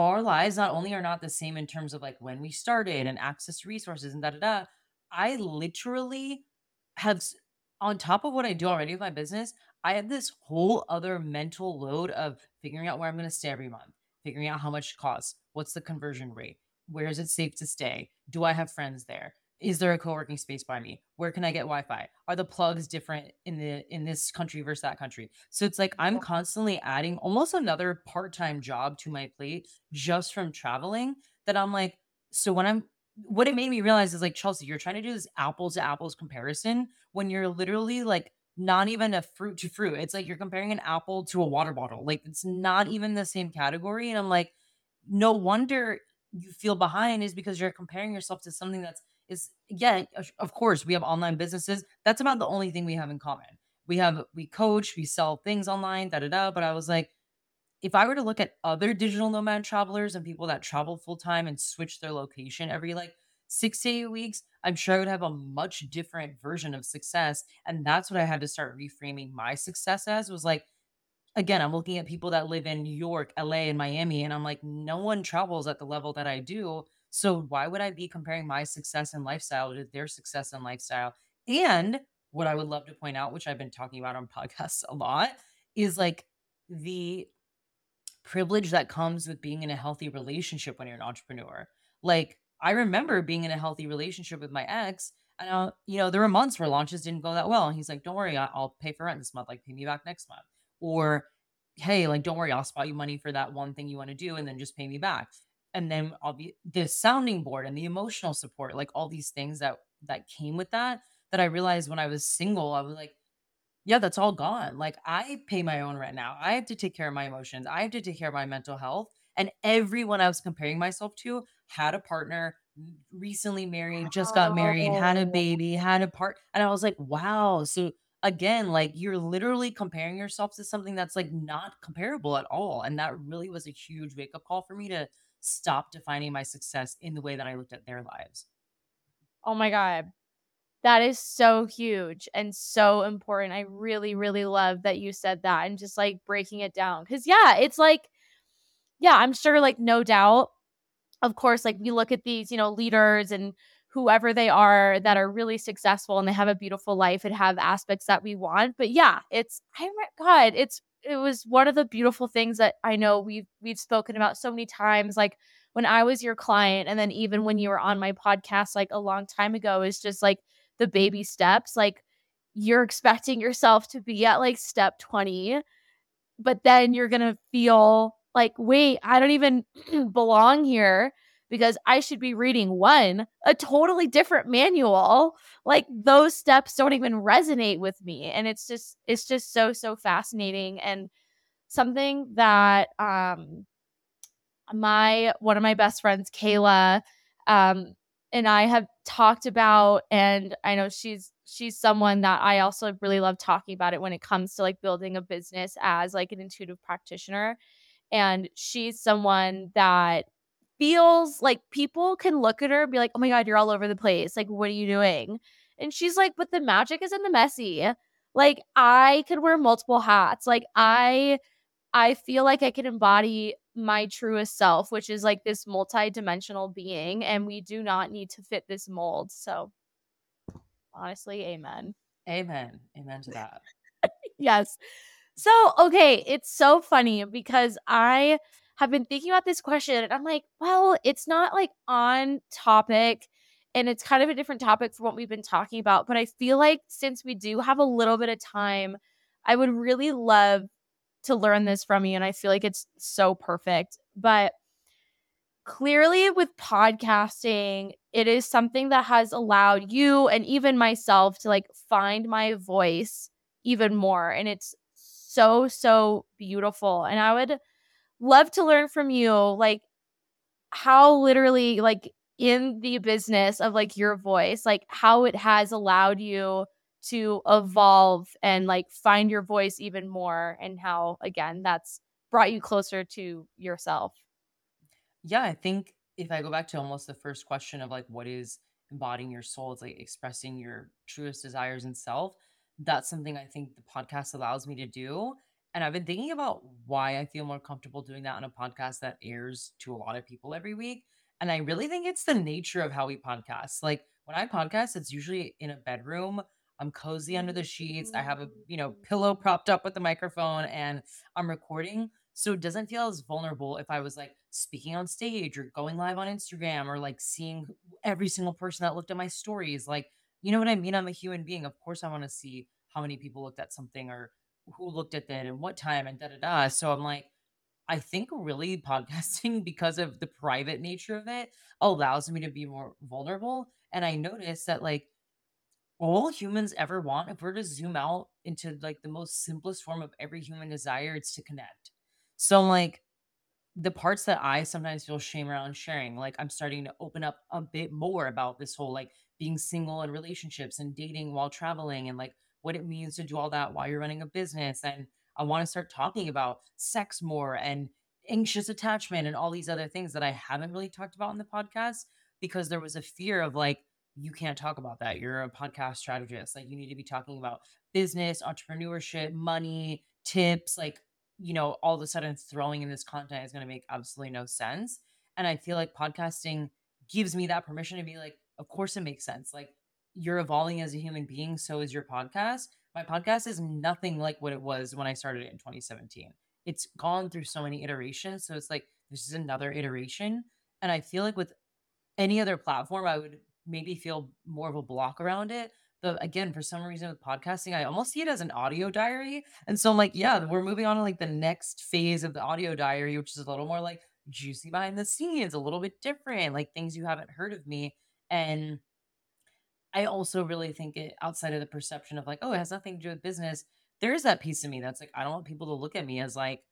our lives not only are not the same in terms of like when we started and access to resources and da da da. I literally have on top of what I do already with my business, I have this whole other mental load of figuring out where I'm going to stay every month, figuring out how much it costs, what's the conversion rate, where is it safe to stay, do I have friends there, is there a co-working space by me? Where can i get wi-fi? Are the plugs different in the in this country versus that country? So it's like i'm constantly adding almost another part-time job to my plate just from traveling that i'm like so when i'm what it made me realize is like chelsea you're trying to do this apples to apples comparison when you're literally like not even a fruit to fruit. It's like you're comparing an apple to a water bottle. Like it's not even the same category. And i'm like no wonder you feel behind is because you're comparing yourself to something that's is yeah, of course, we have online businesses. That's about the only thing we have in common. We have we coach, we sell things online, da da da. But I was like, if I were to look at other digital nomad travelers and people that travel full time and switch their location every like six to eight weeks, I'm sure I would have a much different version of success. And that's what I had to start reframing my success as was like, again, I'm looking at people that live in New York, LA, and Miami, and I'm like, no one travels at the level that I do. So why would I be comparing my success and lifestyle to their success and lifestyle? And what I would love to point out, which I've been talking about on podcasts a lot, is like the privilege that comes with being in a healthy relationship when you're an entrepreneur. Like I remember being in a healthy relationship with my ex, and uh, you know there were months where launches didn't go that well, and he's like, "Don't worry, I'll pay for rent this month. Like pay me back next month." Or, "Hey, like don't worry, I'll spot you money for that one thing you want to do, and then just pay me back." And then I'll the sounding board and the emotional support, like all these things that that came with that. That I realized when I was single, I was like, yeah, that's all gone. Like I pay my own rent now. I have to take care of my emotions. I have to take care of my mental health. And everyone I was comparing myself to had a partner, recently married, just got married, had a baby, had a part. And I was like, wow. So again, like you're literally comparing yourself to something that's like not comparable at all. And that really was a huge wake up call for me to stop defining my success in the way that I looked at their lives. Oh my God. That is so huge and so important. I really, really love that you said that and just like breaking it down. Cause yeah, it's like, yeah, I'm sure, like, no doubt, of course, like we look at these, you know, leaders and whoever they are that are really successful and they have a beautiful life and have aspects that we want. But yeah, it's, I, God, it's it was one of the beautiful things that I know we've we've spoken about so many times like when I was your client and then even when you were on my podcast like a long time ago is just like the baby steps like you're expecting yourself to be at like step 20 but then you're going to feel like wait I don't even belong here because I should be reading one, a totally different manual. Like those steps don't even resonate with me. And it's just, it's just so, so fascinating. And something that um my one of my best friends, Kayla, um, and I have talked about, and I know she's she's someone that I also really love talking about it when it comes to like building a business as like an intuitive practitioner. And she's someone that feels like people can look at her and be like, oh my God, you're all over the place. Like, what are you doing? And she's like, but the magic is in the messy. Like, I could wear multiple hats. Like, I. I feel like I can embody my truest self, which is like this multi-dimensional being, and we do not need to fit this mold. So, honestly, amen. Amen. Amen to that. yes. So, okay, it's so funny because I have been thinking about this question and I'm like, well, it's not like on topic and it's kind of a different topic from what we've been talking about. But I feel like since we do have a little bit of time, I would really love to learn this from you. And I feel like it's so perfect. But clearly, with podcasting, it is something that has allowed you and even myself to like find my voice even more. And it's so, so beautiful. And I would love to learn from you like how literally like in the business of like your voice like how it has allowed you to evolve and like find your voice even more and how again that's brought you closer to yourself Yeah, I think if I go back to almost the first question of like what is embodying your soul, it's like expressing your truest desires and self. That's something I think the podcast allows me to do. And I've been thinking about why I feel more comfortable doing that on a podcast that airs to a lot of people every week. And I really think it's the nature of how we podcast. Like when I podcast, it's usually in a bedroom. I'm cozy under the sheets. I have a, you know, mm. pillow propped up with the microphone and I'm recording. So it doesn't feel as vulnerable if I was like speaking on stage or going live on Instagram or like seeing every single person that looked at my stories. Like, you know what I mean? I'm a human being. Of course, I want to see how many people looked at something or who looked at that and what time and da da da. So I'm like, I think really podcasting, because of the private nature of it, allows me to be more vulnerable. And I noticed that like all humans ever want, if we're to zoom out into like the most simplest form of every human desire, it's to connect. So I'm like the parts that I sometimes feel shame around sharing, like I'm starting to open up a bit more about this whole like being single and relationships and dating while traveling and like what it means to do all that while you're running a business. And I want to start talking about sex more and anxious attachment and all these other things that I haven't really talked about in the podcast because there was a fear of like, you can't talk about that. You're a podcast strategist. Like, you need to be talking about business, entrepreneurship, money, tips, like you know, all of a sudden throwing in this content is going to make absolutely no sense. And I feel like podcasting gives me that permission to be like, of course it makes sense. Like you're evolving as a human being, so is your podcast. My podcast is nothing like what it was when I started it in 2017. It's gone through so many iterations. So it's like, this is another iteration. And I feel like with any other platform, I would maybe feel more of a block around it but again, for some reason with podcasting, I almost see it as an audio diary. And so I'm like, yeah, we're moving on to like the next phase of the audio diary, which is a little more like juicy behind the scenes, a little bit different, like things you haven't heard of me. And I also really think it outside of the perception of like, oh, it has nothing to do with business. There's that piece of me that's like, I don't want people to look at me as like,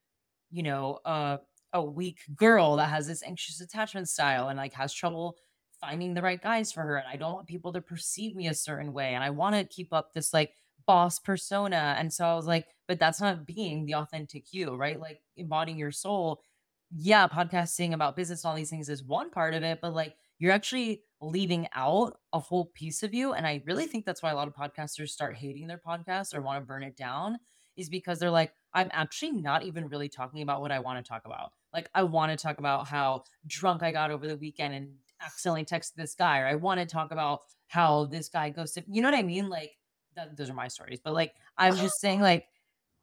you know, uh, a weak girl that has this anxious attachment style and like has trouble finding the right guys for her and I don't want people to perceive me a certain way and I want to keep up this like boss persona and so I was like but that's not being the authentic you right like embodying your soul yeah podcasting about business and all these things is one part of it but like you're actually leaving out a whole piece of you and I really think that's why a lot of podcasters start hating their podcast or want to burn it down is because they're like I'm actually not even really talking about what I want to talk about like I want to talk about how drunk I got over the weekend and accidentally texted this guy, or I want to talk about how this guy goes to, you know what I mean? Like, that, those are my stories, but like, I'm uh-huh. just saying, like,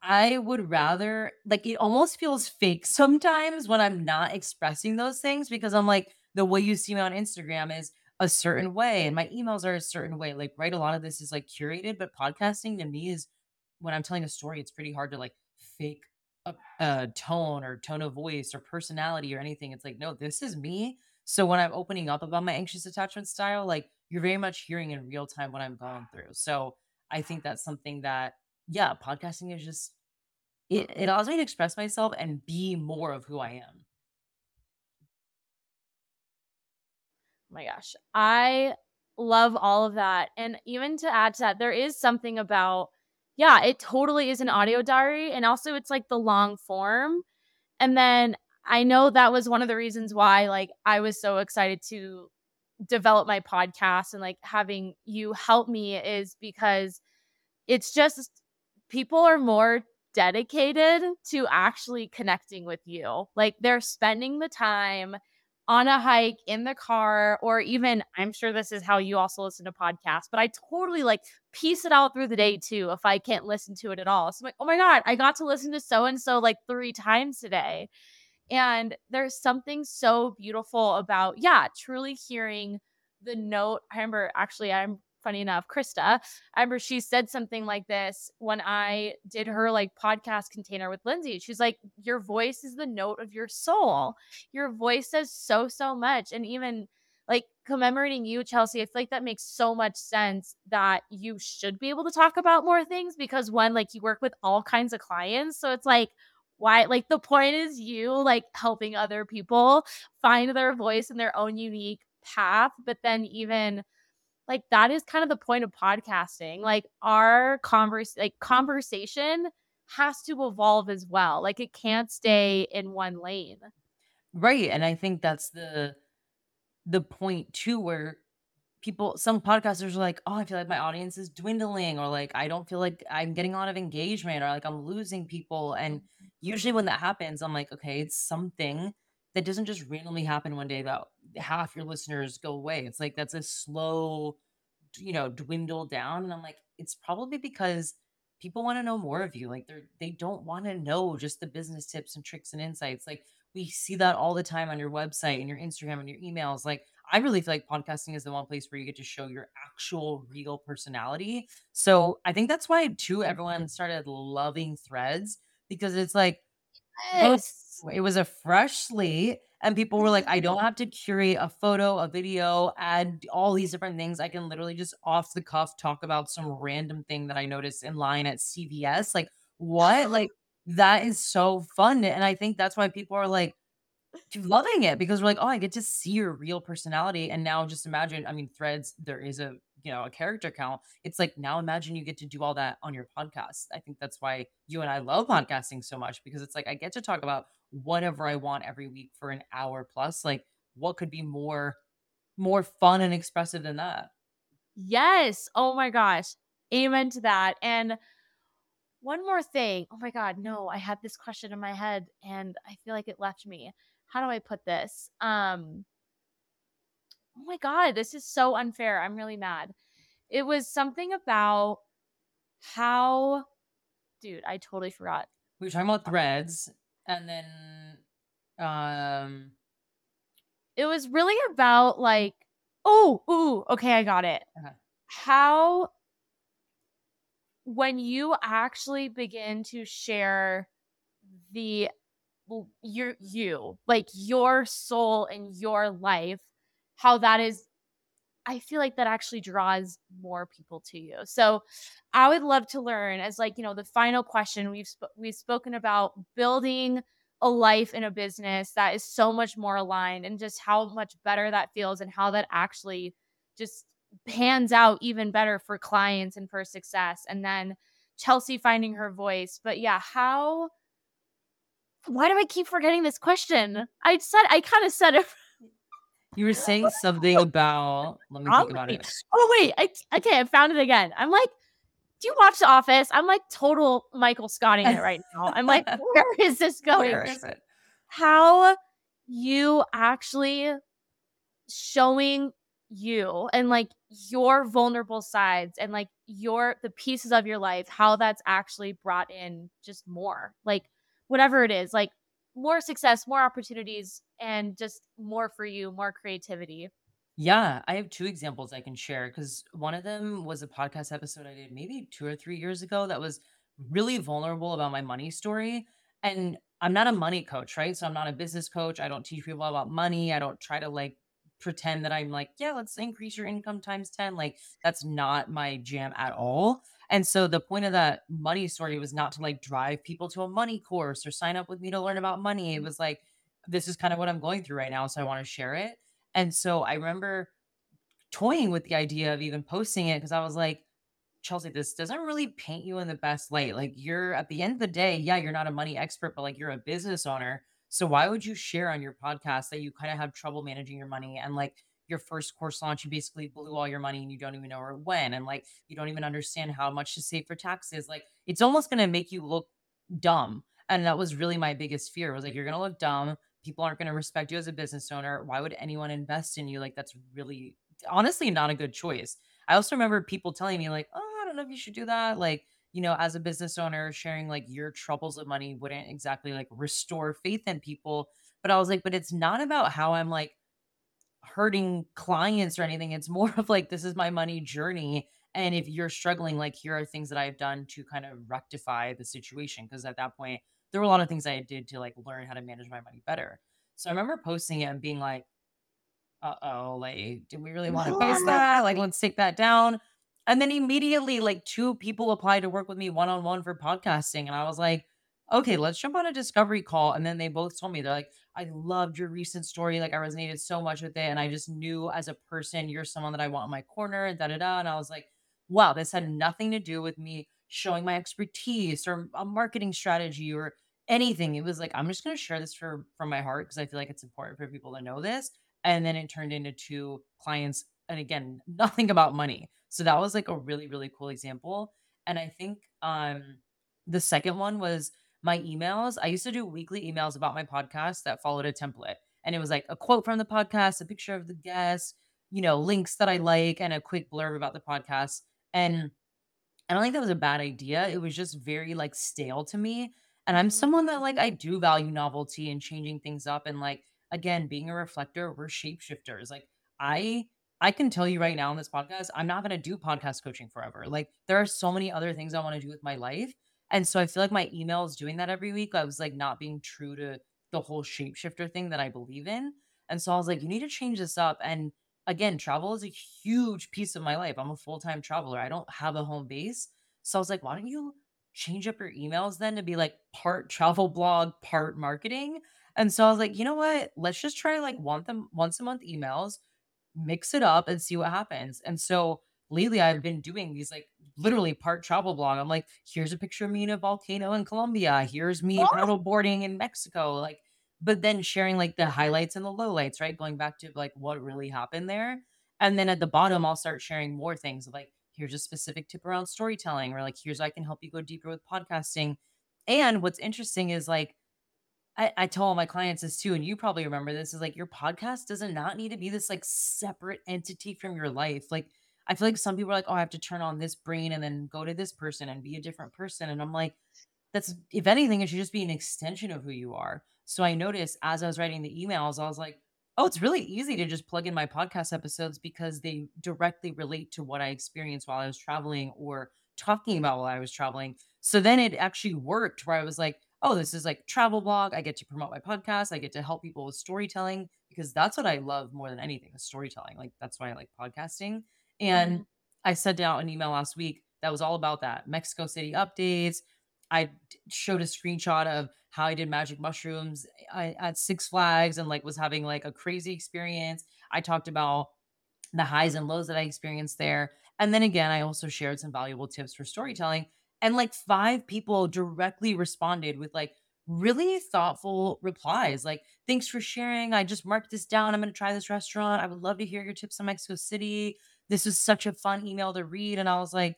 I would rather, like, it almost feels fake sometimes when I'm not expressing those things because I'm like, the way you see me on Instagram is a certain way, and my emails are a certain way. Like, right, a lot of this is like curated, but podcasting to me is when I'm telling a story, it's pretty hard to like fake a, a, tone or tone of voice or personality or anything. It's like, no, this is me. So when I'm opening up about my anxious attachment style, like you're very much hearing in real time what I'm going through. So I think that's something that, yeah, podcasting is just, it, it allows me to express myself and be more of who I am. My gosh. I love all of that. And even to add to that, there is something about, yeah, it totally is an audio diary. And also, it's like the long form. And then I know that was one of the reasons why like I was so excited to develop my podcast and like having you help me is because it's just people are more dedicated to actually connecting with you. Like they're spending the time on a hike in the car or even I'm sure this is how you also listen to podcasts, but I totally like piece it out through the day too if I can't listen to it at all. So I'm like, "Oh my god, I got to listen to so and so like 3 times today." And there's something so beautiful about, yeah, truly hearing the note. I remember actually, I'm funny enough, Krista, I remember she said something like this when I did her like podcast container with Lindsay. She's like, Your voice is the note of your soul. Your voice says so, so much. And even like commemorating you, Chelsea, I feel like that makes so much sense that you should be able to talk about more things because one, like you work with all kinds of clients. So it's like, why like the point is you like helping other people find their voice in their own unique path but then even like that is kind of the point of podcasting like our converse like conversation has to evolve as well like it can't stay mm-hmm. in one lane Right. And I think that's the the point too where people some podcasters are like, "Oh, I feel like my audience is dwindling," or like, "I don't feel like I'm getting a lot of engagement," or like, "I'm losing people." And mm-hmm. usually when that happens, I'm like, "Okay, it's something that doesn't just randomly happen one day that half your listeners go away." It's like that's a slow, you know, dwindle down. And I'm like, it's probably because people want to know more of you. Like they're they don't want to know just the business tips and tricks and insights. Like we see that all the time on your website and your Instagram and your emails. Like I really feel like podcasting is the one place where you get to show your actual real personality. So I think that's why too everyone started loving threads because it's like Yes. It was a fresh slate and people were like, mm-hmm. I don't have to curate a photo, a video, add all these different things. I can literally just off the cuff talk about some random thing that I noticed in line at CVS. Like, what? Like, that is so fun. And I think that's why people are like, loving it because we're like, "Oh, I get to see your real personality." And now just imagine, I mean, Threads, there is a, you know, a character count. It's like now imagine you get to do all that on your podcast. I think that's why you and I love podcasting so much because it's like I get to talk about whatever I want every week for an hour plus. Like what could be more more fun and expressive than that? Yes. Oh my gosh. Amen to that. And one more thing. Oh my God. No, I had this question in my head and I feel like it left me. How do I put this? Um, oh my God, this is so unfair. I'm really mad. It was something about how, dude, I totally forgot. We were talking about threads and then um It was really about like, oh, ooh, okay, I got it. Okay. How when you actually begin to share the your you like your soul and your life how that is i feel like that actually draws more people to you so i would love to learn as like you know the final question we've sp- we've spoken about building a life in a business that is so much more aligned and just how much better that feels and how that actually just pans out even better for clients and for success and then chelsea finding her voice but yeah how why do I keep forgetting this question? I said I kind of said it. you were saying something about let me think about it. Oh wait, I okay, I found it again. I'm like, do you watch The Office? I'm like total Michael Scotting it right now. I'm like, where is this going? Where is it? How you actually showing you and like your vulnerable sides and like your the pieces of your life, how that's actually brought in just more. Like whatever it is, like more success, more opportunities, and just more for you, more creativity. Yeah, I have two examples I can share because one of them was a podcast episode I did maybe two or three years ago that was really vulnerable about my money story. And I'm not a money coach, right? So I'm not a business coach. I don't teach people about money. I don't try to like pretend that I'm like, yeah, let's increase your income times 10. Like, that's not my jam at all. And so the point of that money story was not to like drive people to a money course or sign up with me to learn about money. It mm-hmm. was like, this is kind of what I'm going through right now. So I want to share it. And so I remember toying with the idea of even posting it because I was like, Chelsea, this doesn't really paint you in the best light. Like, you're at the end of the day, yeah, you're not a money expert, but like you're a business owner. So, why would you share on your podcast that you kind of have trouble managing your money and like your first course launch, you basically blew all your money and you don't even know went? And like, you don't even understand how much to save for taxes. Like, it's almost going to make you look dumb. And that was really my biggest fear was like, you're going to look dumb. People aren't going to respect you as a business owner. Why would anyone invest in you? Like, that's really honestly not a good choice. I also remember people telling me, like, oh, I don't know if you should do that. Like, you know, as a business owner, sharing like your troubles of money wouldn't exactly like restore faith in people. But I was like, but it's not about how I'm like hurting clients or anything. It's more of like, this is my money journey. And if you're struggling, like, here are things that I've done to kind of rectify the situation. Cause at that point, there were a lot of things I did to like learn how to manage my money better. So I remember posting it and being like, uh oh, like, do we really want to post that? Like, let's take that down. And then immediately, like, two people applied to work with me one on one for podcasting. And I was like, okay, let's jump on a discovery call. And then they both told me, they're like, I loved your recent story. Like, I resonated so much with it. And I just knew as a person, you're someone that I want in my corner and da da da. And I was like, wow, this had nothing to do with me showing my expertise or a marketing strategy or anything. It was like, I'm just gonna share this for from my heart because I feel like it's important for people to know this. And then it turned into two clients, and again, nothing about money. So that was like a really, really cool example. And I think um the second one was my emails. I used to do weekly emails about my podcast that followed a template. And it was like a quote from the podcast, a picture of the guest, you know, links that I like, and a quick blurb about the podcast. And I don't think that was a bad idea. It was just very like stale to me. And I'm mm-hmm. someone that like I do value novelty and changing things up and like again being a reflector, we're shapeshifters. Like I I can tell you right now in this podcast, I'm not going to do podcast coaching forever. Like there are so many other things I want to do with my life. And so I feel like my emails doing that every week, I was like not being true to the whole shapeshifter thing that I believe in. And so I was like, you need to change this up. And again, travel is a huge piece of my life. I'm a full time traveler, I don't have a home base. So I was like, why don't you change up your emails then to be like part travel blog, part marketing? And so I was like, you know what? Let's just try like one them once a month emails, mix it up and see what happens. And so lately I've been doing these like literally part travel blog. I'm like, here's a picture of me in a volcano in Colombia. Here's me oh. paddle boarding in Mexico. Like but then sharing like the highlights and the lowlights, right? Going back to like what really happened there. And then at the bottom, I'll start sharing more things like here's a specific tip around storytelling, or like here's I can help you go deeper with podcasting. And what's interesting is like I, I tell all my clients this too, and you probably remember this is like your podcast doesn't not need to be this like separate entity from your life. Like I feel like some people are like, oh, I have to turn on this brain and then go to this person and be a different person. And I'm like, that's if anything, it should just be an extension of who you are. So I noticed as I was writing the emails, I was like, oh, it's really easy to just plug in my podcast episodes because they directly relate to what I experienced while I was traveling or talking about while I was traveling. So then it actually worked where I was like, oh, this is like travel blog. I get to promote my podcast. I get to help people with storytelling because that's what I love more than anything is storytelling. Like that's why I like podcasting. And mm-hmm. I sent out an email last week that was all about that Mexico City updates. I showed a screenshot of how I did magic mushrooms eh, at Six Flags and like was having like a crazy experience. I talked about the highs and lows that I experienced there. And then again, I also shared some valuable tips for storytelling. And like five people directly responded with like really thoughtful replies. Like, thanks for sharing. I just marked this down. I'm going to try this restaurant. I would love to hear your tips on Mexico City. This was such a fun email to read. And I was like,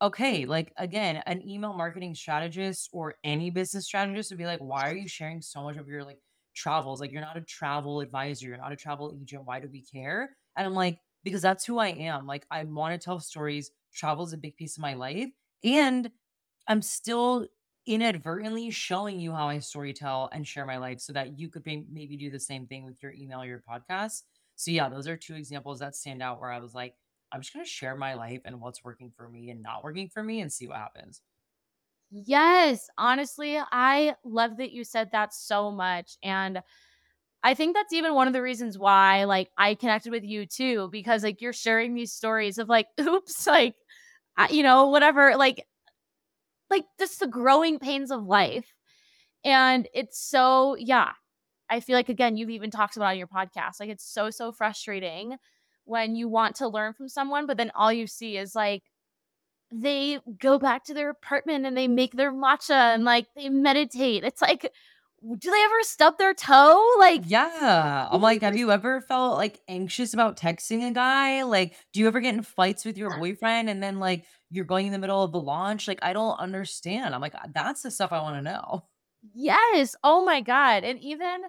Okay, like again, an email marketing strategist or any business strategist would be like, why are you sharing so much of your like travels? Like, you're not a travel advisor, you're not a travel agent. Why do we care? And I'm like, because that's who I am. Like, I want to tell stories. Travel is a big piece of my life. And I'm still inadvertently showing you how I storytell and share my life so that you could maybe do the same thing with your email your podcast. So, yeah, those are two examples that stand out where I was like, I'm just going to share my life and what's working for me and not working for me and see what happens. Yes, honestly, I love that you said that so much. And I think that's even one of the reasons why like I connected with you too because like you're sharing these stories of like oops like I, you know whatever like like just the growing pains of life. And it's so yeah. I feel like again you've even talked about on your podcast like it's so so frustrating when you want to learn from someone, but then all you see is like they go back to their apartment and they make their matcha and like they meditate. It's like, do they ever stub their toe? Like, yeah. I'm like, have you ever felt like anxious about texting a guy? Like, do you ever get in fights with your boyfriend and then like you're going in the middle of the launch? Like, I don't understand. I'm like, uh, that's the stuff I want to know. Yes. Oh my God. And even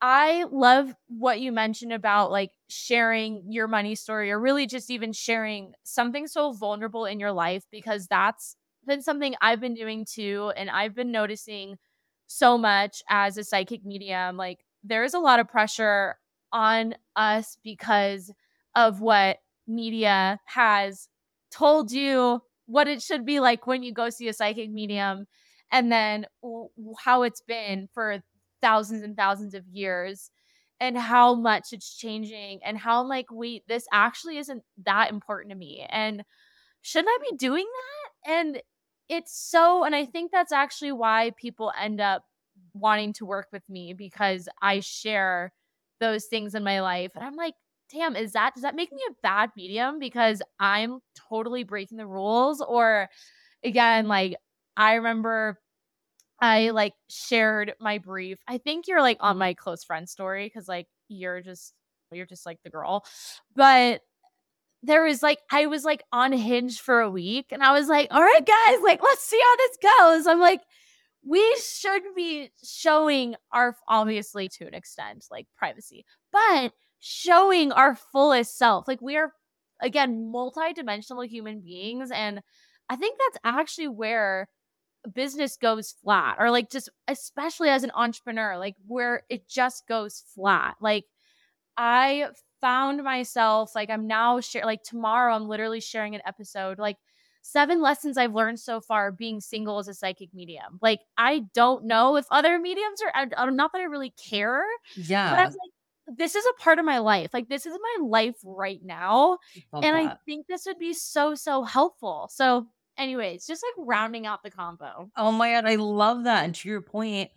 I love what you mentioned about like sharing your money story or really just even sharing something so vulnerable in your life because that's been something I've been doing too. And I've been noticing so much as a psychic medium. Like, there is a lot of pressure on us because of what media has told you what it should be like when you go see a psychic medium and then how it's been for thousands and thousands of years and how much it's changing and how I'm like, wait, this actually isn't that important to me. And shouldn't I be doing that? And it's so, and I think that's actually why people end up wanting to work with me because I share those things in my life. And I'm like, damn, is that, does that make me a bad medium because I'm totally breaking the rules? Or again, like, I remember I like shared my brief. I think you're like on mm-hmm. my close friend story because like you're just you're just like the girl. But there was like I was like on Hinge for a week and I was like, all right, guys, like let's see how this goes. I'm like, we should be showing our obviously to an extent, like privacy, but showing our fullest self. Like we are again multi-dimensional human beings. And I think that's actually where business goes flat or like just especially as an entrepreneur like where it just goes flat. Like i found myself like i'm now share like tomorrow i'm literally sharing an episode like seven lessons i've learned so far being single as a psychic medium. Like i don't know if other mediums are I, am um, not that i really care yeah but i'm like this is a part of my life. Like this is my life right now and that. i think this would be so so helpful. So anyways, just like rounding out the combo. Oh my god, I love that. And to your point,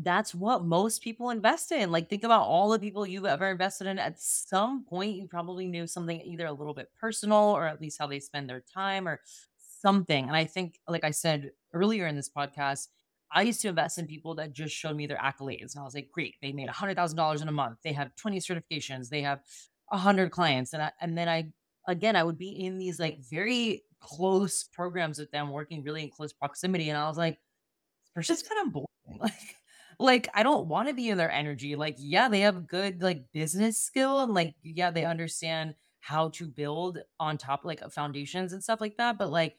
that's what most people invest in. Like, think about all the people you've ever invested in. At some point, you probably knew something either a little bit personal or at least how they spend their time or something. And I think, like I said earlier in this podcast, I used to invest in people that just showed me their accolades. And I was like, great, they made $100,000 in a month. They have 20 certifications. They have 100 clients. And, I, and then I, again, I would be in these like very close programs with them, working really in close proximity. And I was like, this person's kind of boring. Like, like I don't want to be in their energy. Like, yeah, they have good like business skill and like, yeah, they understand how to build on top like foundations and stuff like that. But like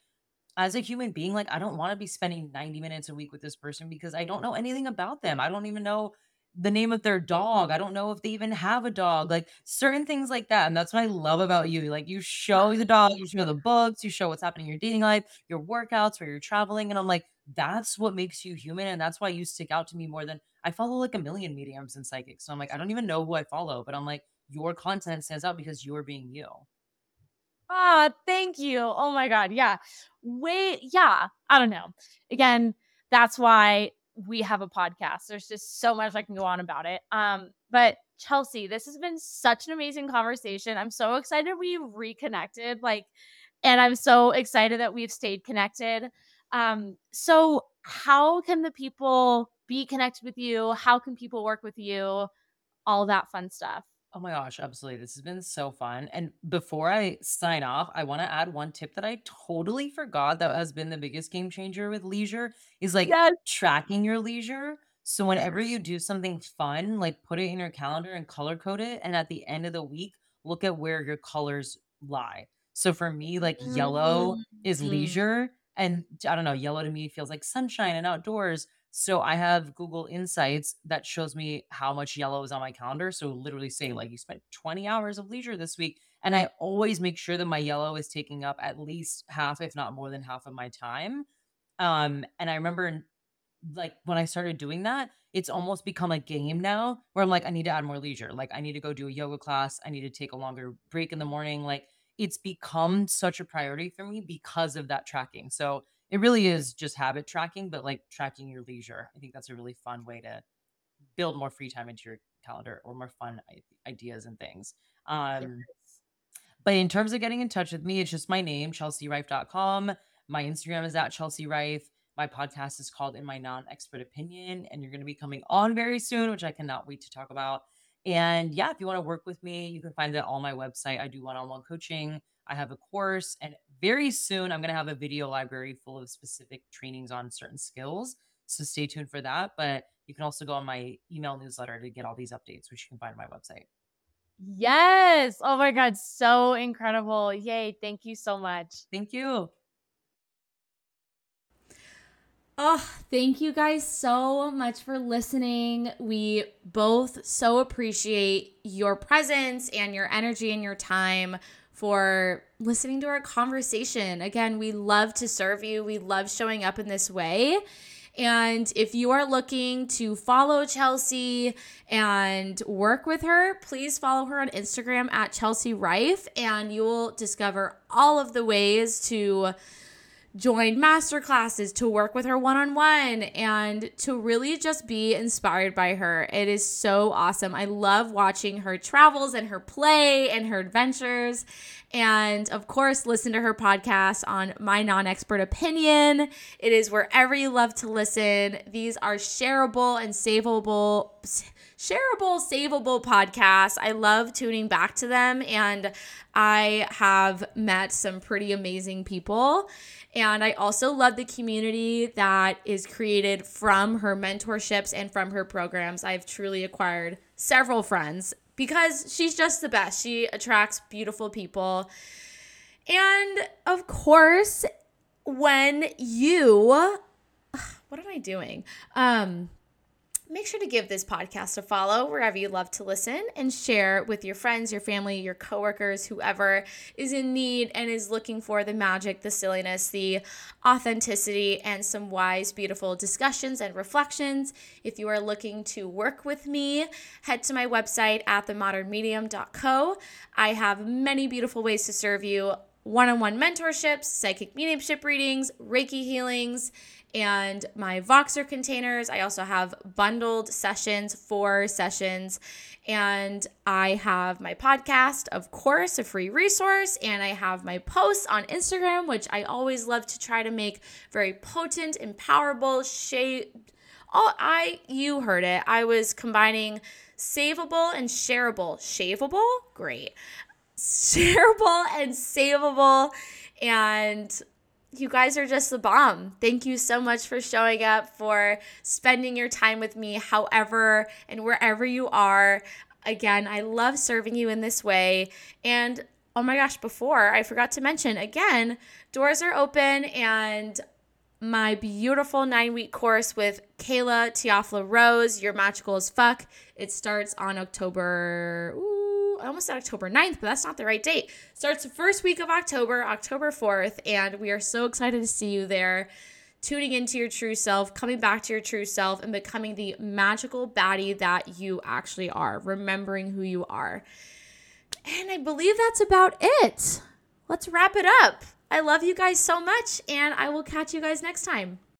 as a human being, like I don't want to be spending 90 minutes a week with this person because I don't know anything about them. I don't even know the name of their dog. I don't know if they even have a dog. Like certain things like that. And that's what I love about you. Like you show the dog, you show the books, you show what's happening in your dating life, your workouts, where you're traveling. And I'm like, that's what makes you human. And that's why you stick out to me more than I follow like a million mediums and psychics. So I'm like, I don't even know who I follow, but I'm like, your content stands out because you're being you. Ah, thank you. Oh my God. Yeah. Wait. Yeah. I don't know. Again, that's why we have a podcast. There's just so much I can go on about it. Um, but Chelsea, this has been such an amazing conversation. I'm so excited we reconnected. Like, and I'm so excited that we've stayed connected. Um, so how can the people be connected with you? How can people work with you? All that fun stuff. Oh my gosh, absolutely. This has been so fun. And before I sign off, I want to add one tip that I totally forgot that has been the biggest game changer with leisure is like Yes. tracking your leisure. So whenever you do something fun, like put it in your calendar and color code it. And at the end of the week, look at where your colors lie. So for me, like yellow is Mhm. leisure. And I don't know, yellow to me feels like sunshine and outdoors. So I have Google Insights that shows me how much yellow is on my calendar. So literally say like you spent 20 hours of leisure this week. And I always make sure that my yellow is taking up at least half, if not more than half of my time. Um, and I remember like when I started doing that, it's almost become a game now where I'm like, I need to add more leisure. Like I need to go do a yoga class. I need to take a longer break in the morning. Like it's become such a priority for me because of that tracking. So it really is just habit tracking, but like tracking your leisure. I think that's a really fun way to build more free time into your calendar or more fun ideas and things. Um, But in terms of getting in touch with me, it's just my name, chelseariffe.com. My Instagram is at Chelsea Riffe. My podcast is called In My Non Expert Opinion, and you're going to be coming on very soon, which I cannot wait to talk about. And yeah, if you want to work with me, you can find it on my website. I do one on one coaching. I have a course, and very soon I'm going to have a video library full of specific trainings on certain skills. So stay tuned for that. But you can also go on my email newsletter to get all these updates, which you can find on my website. Yes. Oh my God. So incredible. Yay. Thank you so much. Thank you. Oh, thank you guys so much for listening. We both so appreciate your presence and your energy and your time for listening to our conversation. Again, we love to serve you, we love showing up in this way. And if you are looking to follow Chelsea and work with her, please follow her on Instagram at Chelsea Riffe, and you will discover all of the ways to join master classes, to work with her one on one, and to really just be inspired by her. It is so awesome. I love watching her travels and her play and her adventures. And of course, listen to her podcast on My Non Expert Opinion. It is wherever you love to listen. These are shareable and savable shareable, savable podcasts. I love tuning back to them, and I have met some pretty amazing people. And I also love the community that is created from her mentorships and from her programs. I've truly acquired several friends because she's just the best. She attracts beautiful people. And of course, when you what am I doing? Um make sure to give this podcast a follow wherever you love to listen and share with your friends, your family, your coworkers, whoever is in need and is looking for the magic, the silliness, the authenticity, and some wise, beautiful discussions and reflections. If you are looking to work with me, head to my website at themodernmedium.co. I have many beautiful ways to serve you one on one mentorships, psychic mediumship readings, Reiki healings and my Voxer containers. I also have bundled sessions, four sessions, and I have my podcast, of course, a free resource, and I have my posts on Instagram, which I always love to try to make very potent, empowerable, shape. Oh, I you heard it. I was combining savable and shareable. Shaveable? Great. Shareable and savable and you guys are just the bomb. Thank you so much for showing up, for spending your time with me, however and wherever you are. Again, I love serving you in this way. And oh my gosh, before I forgot to mention again, doors are open and my beautiful nine week course with Kayla Teofila Rose, You're Magical as Fuck. It starts on October. Ooh, Almost said October 9th, but that's not the right date. Starts the first week of October, October 4th, and we are so excited to see you there. Tuning into your true self, coming back to your true self, and becoming the magical baddie that you actually are, remembering who you are. And I believe that's about it. Let's wrap it up. I love you guys so much, and I will catch you guys next time.